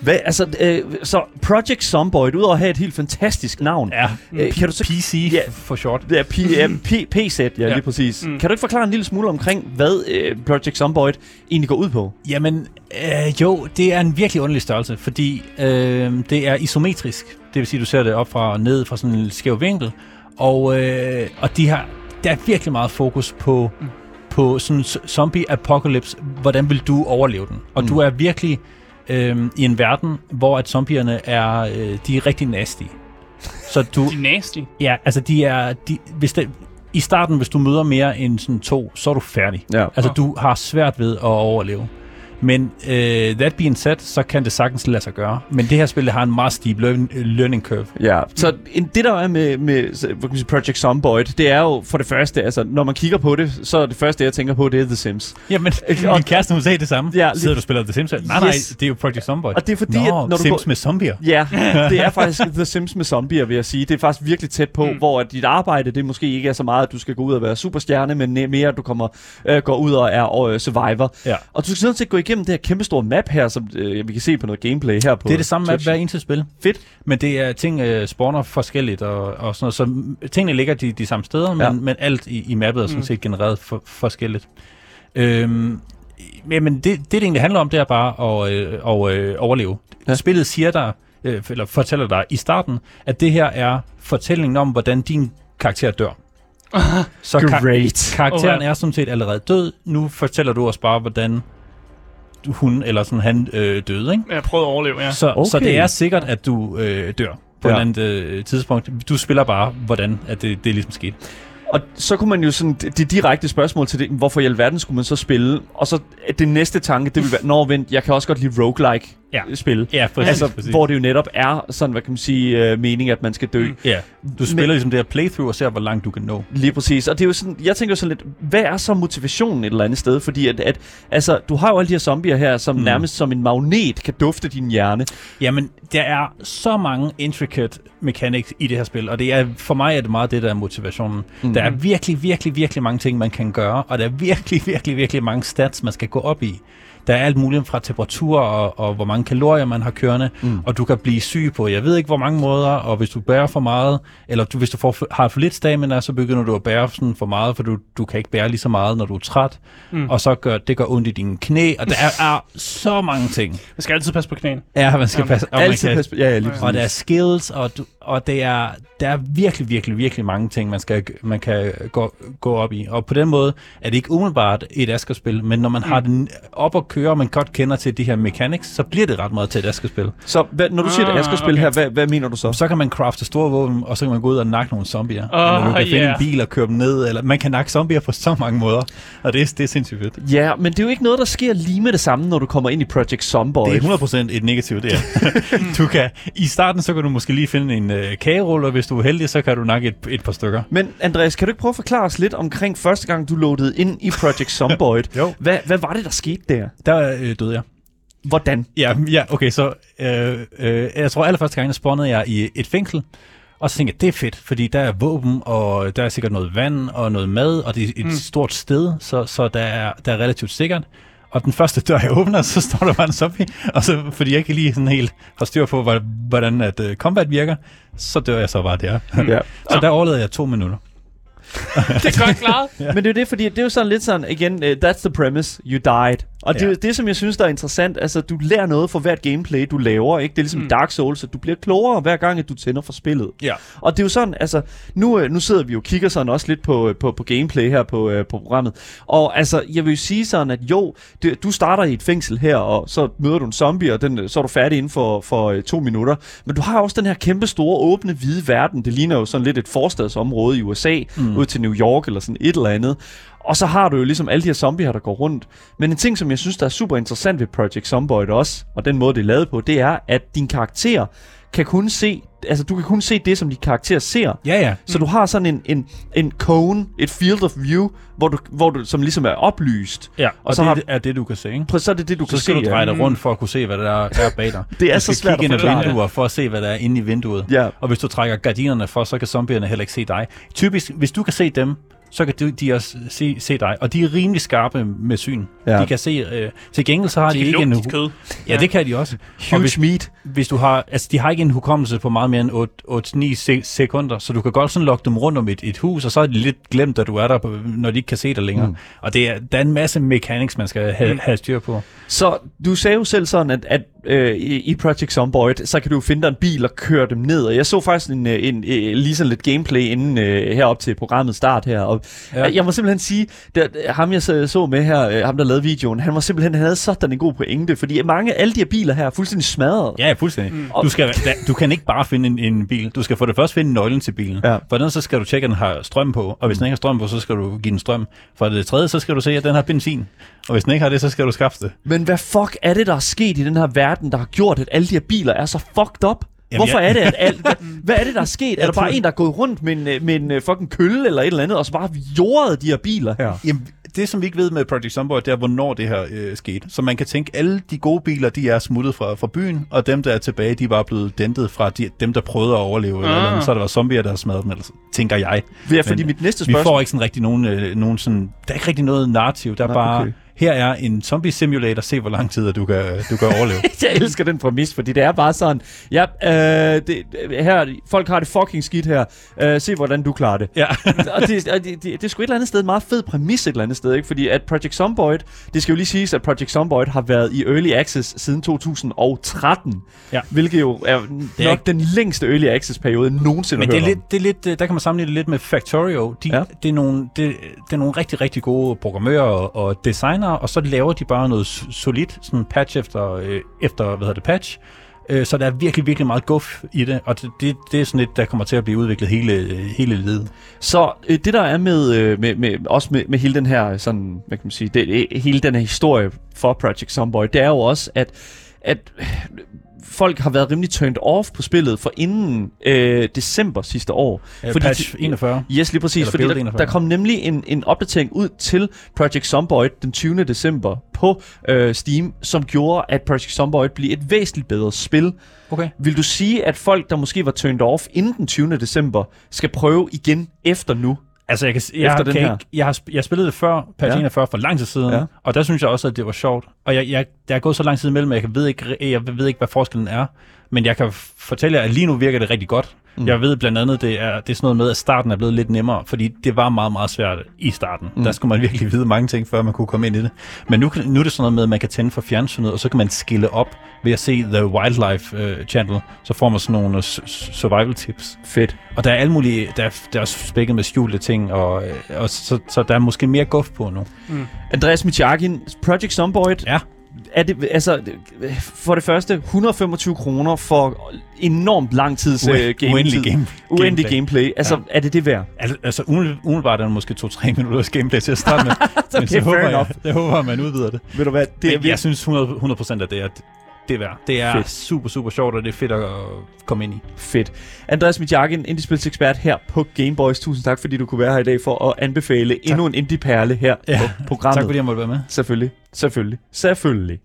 Hvad, altså, øh, så Project Zomboid, udover at have et helt fantastisk navn, Ja, øh, kan du så... PC Ja. for short. Det er P, ja, P, P-sæt, ja, ja, Ja. lige præcis. Mm. Kan du ikke forklare en lille smule omkring, hvad øh, Project Zomboid egentlig går ud på? Jamen, øh, jo, det er en virkelig underlig størrelse, fordi øh, det er isometrisk. Det vil sige, du ser det op fra og ned fra sådan en skæv vinkel. Og, øh, og de har, der er virkelig meget fokus på, mm. på sådan zombie apocalypse. Hvordan vil du overleve den? Og Mm. du er virkelig øh, i en verden, hvor at zombierne er, øh, de er rigtig nasty. Så du, De er nasty. ja, altså de er, de, hvis det, i starten, hvis du møder mere end sådan to, så er du færdig. Ja. Altså, Nå. du har svært ved at overleve. Men øh, that being said, så kan det sagtens lade sig gøre. Men det her spil det har en meget steep learn, learning curve. Ja, så en, det der er med, med hvad kan sige, Project Zomboid, det er jo for det første, altså når man kigger på det, så er det første, jeg tænker på, det er The Sims. Jamen, og- min kæreste, hun sagde det samme. Ja, Ja, Sidder du og spiller The Sims? Nej, nej, Yes. det er jo Project Zomboid. Og det er fordi, Nå, at når du Sims går- med zombier. Ja, det er faktisk The Sims med zombier, vil jeg sige. Det er faktisk virkelig tæt på, mm. Hvor at dit arbejde, det måske ikke er så meget, at du skal gå ud og være superstjerne, men mere, at du kommer, øh, går ud og er øh, survivor. Ja. Og du skal sådan set gå igennem det her kæmpe store map her, som øh, vi kan se på noget gameplay her på Det er det samme Twitch. hver eneste spil. Fedt. Men det er ting øh, spawner forskelligt og, og sådan noget. Så tingene ligger de, de samme steder, men, Ja. ja. men alt i, i mappet er sådan Mm. set genereret for, forskelligt. Øhm, men det, det, det egentlig handler om, det er bare at, øh, at øh, overleve. Ja. Ja. Spillet siger dig, øh, eller fortæller dig i starten, at det her er fortællingen om, hvordan din karakter dør. Så kar- Great. karakteren Okay. er sådan set allerede død. Nu fortæller du os bare, hvordan hun eller sådan han øh, døde, ikke? Jeg prøvede at overleve, ja. Så, Okay. så det er sikkert, at du øh, dør på Ja. ja. et eller andet øh, tidspunkt. Du spiller bare, hvordan at det, det er ligesom sket. Og så kunne man jo sådan, det, direkte spørgsmål til det, hvorfor i alverden skulle man så spille? Og så det næste tanke, det vil være, når vent, jeg kan også godt lide roguelike Ja. spil. Ja, præcis. Altså, præcis. hvor det jo netop er sådan, hvad kan man sige, øh, mening, at man skal dø. Mm. Ja, du spiller Men- ligesom det her playthrough og ser, hvor langt du kan nå. Lige præcis. Og det er jo sådan, jeg tænker sådan lidt, hvad er så motivationen et eller andet sted? Fordi at, at altså, du har jo alle de her zombier her, som mm. Nærmest som en magnet kan dufte din hjerne. Jamen, der er så mange intricate mechanics i det her spil, og det er, for mig er det meget det, der er motivationen. Mm. Der er virkelig, virkelig, virkelig mange ting, man kan gøre, og der er virkelig, virkelig, virkelig mange stats, man skal gå op i. Der er alt muligt fra temperatur og, og hvor mange kalorier man har kørende, Mm. og du kan blive syg på, jeg ved ikke hvor mange måder, og hvis du bærer for meget, eller du, hvis du får, har for lidt stamina, så begynder du at bære sådan for meget, for du, du kan ikke bære lige så meget, når du er træt, Mm. og så gør det gør ondt i dine knæ, og der er, er så mange ting. Jeg skal altid passe på knæene. Ja, man skal passe, og man Altid kan, pas, ja, ja, lige Og og der er skills, og, du, og det er, der er virkelig, virkelig, virkelig mange ting, man, skal, man kan gå, gå op i. Og på den måde er det ikke umiddelbart et Asger-spil, men når man mm. har den op at køre, og man godt kender til de her mechanics, så bliver det ret meget til et Asger-spil. Så hvad, når du siger, at Ah, spille okay. her, hvad, hvad mener du så? Så kan man crafte store våben, og så kan man gå ud og nakke nogle zombier. Åh, eller du kan finde yeah. en bil og køre dem ned, eller man kan nakke zombier på så mange måder, og det er, det er sindssygt fedt. Ja, men det er jo ikke noget, der sker lige med det samme, når du kommer ind i Project Zomboid. Det er 100% et negativt, det er. du kan, I starten, så kan du måske lige finde en øh, kagerulle, og hvis du er heldig, så kan du nakke et, et par stykker. Men Andreas, kan du ikke prøve at forklare os lidt omkring første gang, du loadede ind i Project Zomboid? Jo. Hvad, hvad var det, der skete der? Der øh, døde jeg. Hvordan? Ja, ja okay, så øh, øh, jeg tror allerførste gang, der spawnede jeg i et fængsel, og så tænkte jeg, det er fedt, fordi der er våben, og der er sikkert noget vand og noget mad, og det er et Mm. mm. stort sted, så, så der, er, der er relativt sikkert. Og den første dør, jeg åbner, så står der bare en zombie, og så, fordi jeg ikke lige sådan helt har styr på, hvor- hvordan at uh, combat virker, så dør jeg så bare der. Ja. så der overlevede jeg to minutter. det er godt klaret. Ja. Men det er jo det, fordi det er jo sådan lidt sådan, igen, uh, that's the premise, you died. Og det er Ja. det, som jeg synes, der er interessant, altså du lærer noget for hvert gameplay, du laver, ikke? Det er ligesom Mm. Dark Souls, at du bliver klogere hver gang, at du tænder for spillet. Ja. Og det er jo sådan, altså, nu, øh, nu sidder vi jo og kigger sådan også lidt på, øh, på, på gameplay her på, øh, på programmet. Og altså, jeg vil jo sige sådan, at jo, det, du starter i et fængsel her, og så møder du en zombie, og den, så er du færdig inden for, for to minutter. Men du har også den her kæmpe store, åbne, hvide verden. Det ligner jo sådan lidt et forstadsområde i USA, mm. ud til New York eller sådan et eller andet. Og så har du jo ligesom alle de her zombier, der går rundt. Men en ting, som jeg synes, der er super interessant ved Project Zomboid også, og den måde, det er lavet på, det er, at din karakter kan kun se, altså du kan kun se det, som din karakter ser. Ja, ja. Så du har sådan en, en, en cone, et field of view, hvor du, hvor du, som ligesom er oplyst. ja. Og, Og så det har- er det, du kan se, ikke? Prøv, så er det det, du Så kan skal se. du dreje ja. dig rundt for at kunne se, hvad der er, er bag dig. Det er du så skal svært at kigge ind ad forklare. vinduer for at se, hvad der er inde i vinduet. Ja. Og hvis du trækker gardinerne for, så kan zombierne heller ikke se dig. Typisk, hvis du kan se dem, så kan de, de også se, se dig. Og de er rimelig skarpe med syn. Ja. De kan se... Øh, til gengæld så har de, De ikke en... dit kød. Ja, det kan de også. Og Huge hvis, meat. hvis du har... Altså, de har ikke en hukommelse på meget mere end 8-9 se- sekunder, så du kan godt sådan lokke dem rundt om et, et hus, og så er de lidt glemt, at du er der, på- når de ikke kan se dig længere. Mm. Og det er, der er en masse mechanics, man skal have, Mm. have styr på. Så du sagde jo selv sådan, at, at øh, i Project Zomboid, så kan du finde dig en bil og køre dem ned. Og jeg så faktisk en, øh, en, en, lige sådan lidt gameplay inden øh, herop til programmet start her. Og ja. Ja. jeg må simpelthen sige, at ham jeg så, med her, øh, ham der lavede videoen, han var simpelthen, han havde sådan en god pointe, fordi mange alle de her biler her er fuldstændig smadret. Ja, fuldstændig. Mm. Mm. Du, skal, da, du kan ikke bare finde en, en bil. Du skal for det første finde nøglen til bilen. Ja. For den så skal du tjekke, at den har strøm på. Og hvis den ikke har strøm på, så skal du give den strøm. For det tredje, så skal du se, at den har benzin. Og hvis den ikke har det, så skal du skaffe det. Men hvad fuck er det, der er sket i den her verden, der har gjort, at alle de her biler er så fucked up? Jamen, Hvorfor jeg- er det, at alt, hvad, hvad er det, der er sket? Er der bare tror- en, der er gået rundt med en, øh, med en øh, fucking kølle eller et eller andet, og så bare jordet de her biler her? Jamen, det som vi ikke ved med Project Zomboid, det er, hvornår det her øh, skete. Så man kan tænke, alle de gode biler, de er smuttet fra, fra byen, og dem, der er tilbage, de bare blevet dentet fra de, dem, der prøvede at overleve. Eller, Ah. eller andet. så er der var zombier, der har smadret dem, eller, så, tænker jeg. Ja, fordi Men mit næste Vi spørgsmål... får ikke sådan rigtig nogen, øh, nogen sådan... Der er ikke rigtig noget narrativ. Der er Nej, bare... okay. Her er en zombie simulator. Se, hvor lang tid du kan, du kan overleve. Jeg elsker den præmis, fordi det er bare sådan, ja, øh, det, her, folk har det fucking skidt her, øh, se hvordan du klarer det. ja. og det, og det, det, det er sgu et eller andet sted en meget fed præmis et eller andet sted, ikke? Fordi at Project Zomboid, det skal jo lige siges, at Project Zomboid har været i Early Access siden 2013. Ja. Hvilket jo er nok er ikke- den længste Early Access-periode nogensinde Men det er, om. lidt, det er lidt, øh, der kan man sammenligne det lidt med Factorio. De, Ja. det, er nogle, det, det er nogle rigtig, rigtig gode programmører og, og senere, og så laver de bare noget solidt, sådan patch efter, øh, efter hvad hedder det, patch. Øh, så der er virkelig, virkelig meget guf i det, og det, det, det er sådan et, der kommer til at blive udviklet hele, hele livet. Så øh, det der er med, øh, med, med også med, med hele den her sådan, hvad kan man sige, det, hele den her historie for Project Zomboid, det er jo også at at folk har været rimelig turned off på spillet for inden øh, december sidste år. Øh, Fordi patch ti- 41. Yes, lige præcis, Eller fordi der, 41. der kom nemlig en, en opdatering ud til Project Zomboid den 20. december på øh, Steam, som gjorde, at Project Zomboid blev et væsentligt bedre spil. Okay. Vil du sige, at folk, der måske var turned off inden den 20. december, skal prøve igen efter nu? Altså, jeg, kan, jeg, Efter den kan her. ikke, jeg, har, jeg spillede det før, patch Ja. 41, for lang tid siden, Ja. og der synes jeg også, at det var sjovt. Og jeg, jeg, der er gået så lang tid imellem, at jeg ved ikke, jeg ved ikke, hvad forskellen er. Men jeg kan fortælle jer, at lige nu virker det rigtig godt. Mm. Mm. Jeg ved blandt andet, det er, det er sådan noget med, at starten er blevet lidt nemmere, fordi det var meget, meget svært i starten. Mm. Mm. Der skulle man virkelig vide mange ting, før man kunne komme ind i det. Men nu, nu er det sådan noget med, at man kan tænde for fjernsynet, og så kan man skille op ved at se The Wildlife uh, Channel. Så får man sådan nogle s- survival tips. Fedt. Og der er alle mulige, der er, der er også spækket med skjulte ting, og, øh, og så, så der er måske mere guf på nu. Andreas Michakin, Project Zomboid, Ja. Er det, altså, for det første, 125 kroner for enormt lang tids uh, game uendelig game, Uendelig gameplay. gameplay. Altså, Ja. er det det værd? Altså, altså umiddelbart er der måske to-tre minutters gameplay til at starte med. Okay, men så håber jeg, jeg håber, at man udvider det. Ved du hvad, det men jeg synes 100, 100% at det er, det er værd. Det er Fedt. Super, super sjovt, og det er fedt at komme ind i. Fedt. Andreas Michakin, indie-spilsekspert her på Gameboys. Tusind tak, fordi du kunne være her i dag for at anbefale tak. endnu en indie-perle her Ja. på programmet. Tak fordi jeg måtte være med. Selvfølgelig. Selvfølgelig. Selvfølgelig.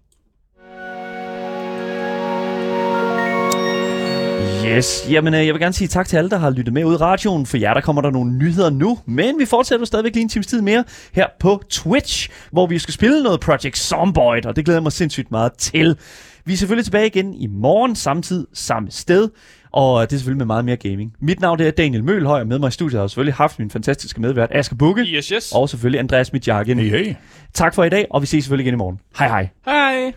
Yes, jamen øh, jeg vil gerne sige tak til alle, der har lyttet med ud i radioen. For jer, der kommer der nogle nyheder nu. Men vi fortsætter stadigvæk lige en times tid mere her på Twitch, hvor vi skal spille noget Project Zomboid, og det glæder jeg mig sindssygt meget til. Vi er selvfølgelig tilbage igen i morgen, samtidig samme sted. Og det er selvfølgelig med meget mere gaming. Mit navn det er Daniel Mølhøj, og med mig i studiet har jeg selvfølgelig haft min fantastiske medvært Asger Bukke. Yes, yes. Og selvfølgelig Andreas Mitjakken. Hey, hey. Tak for i dag, og vi ses selvfølgelig igen i morgen. Hej hej. Hej.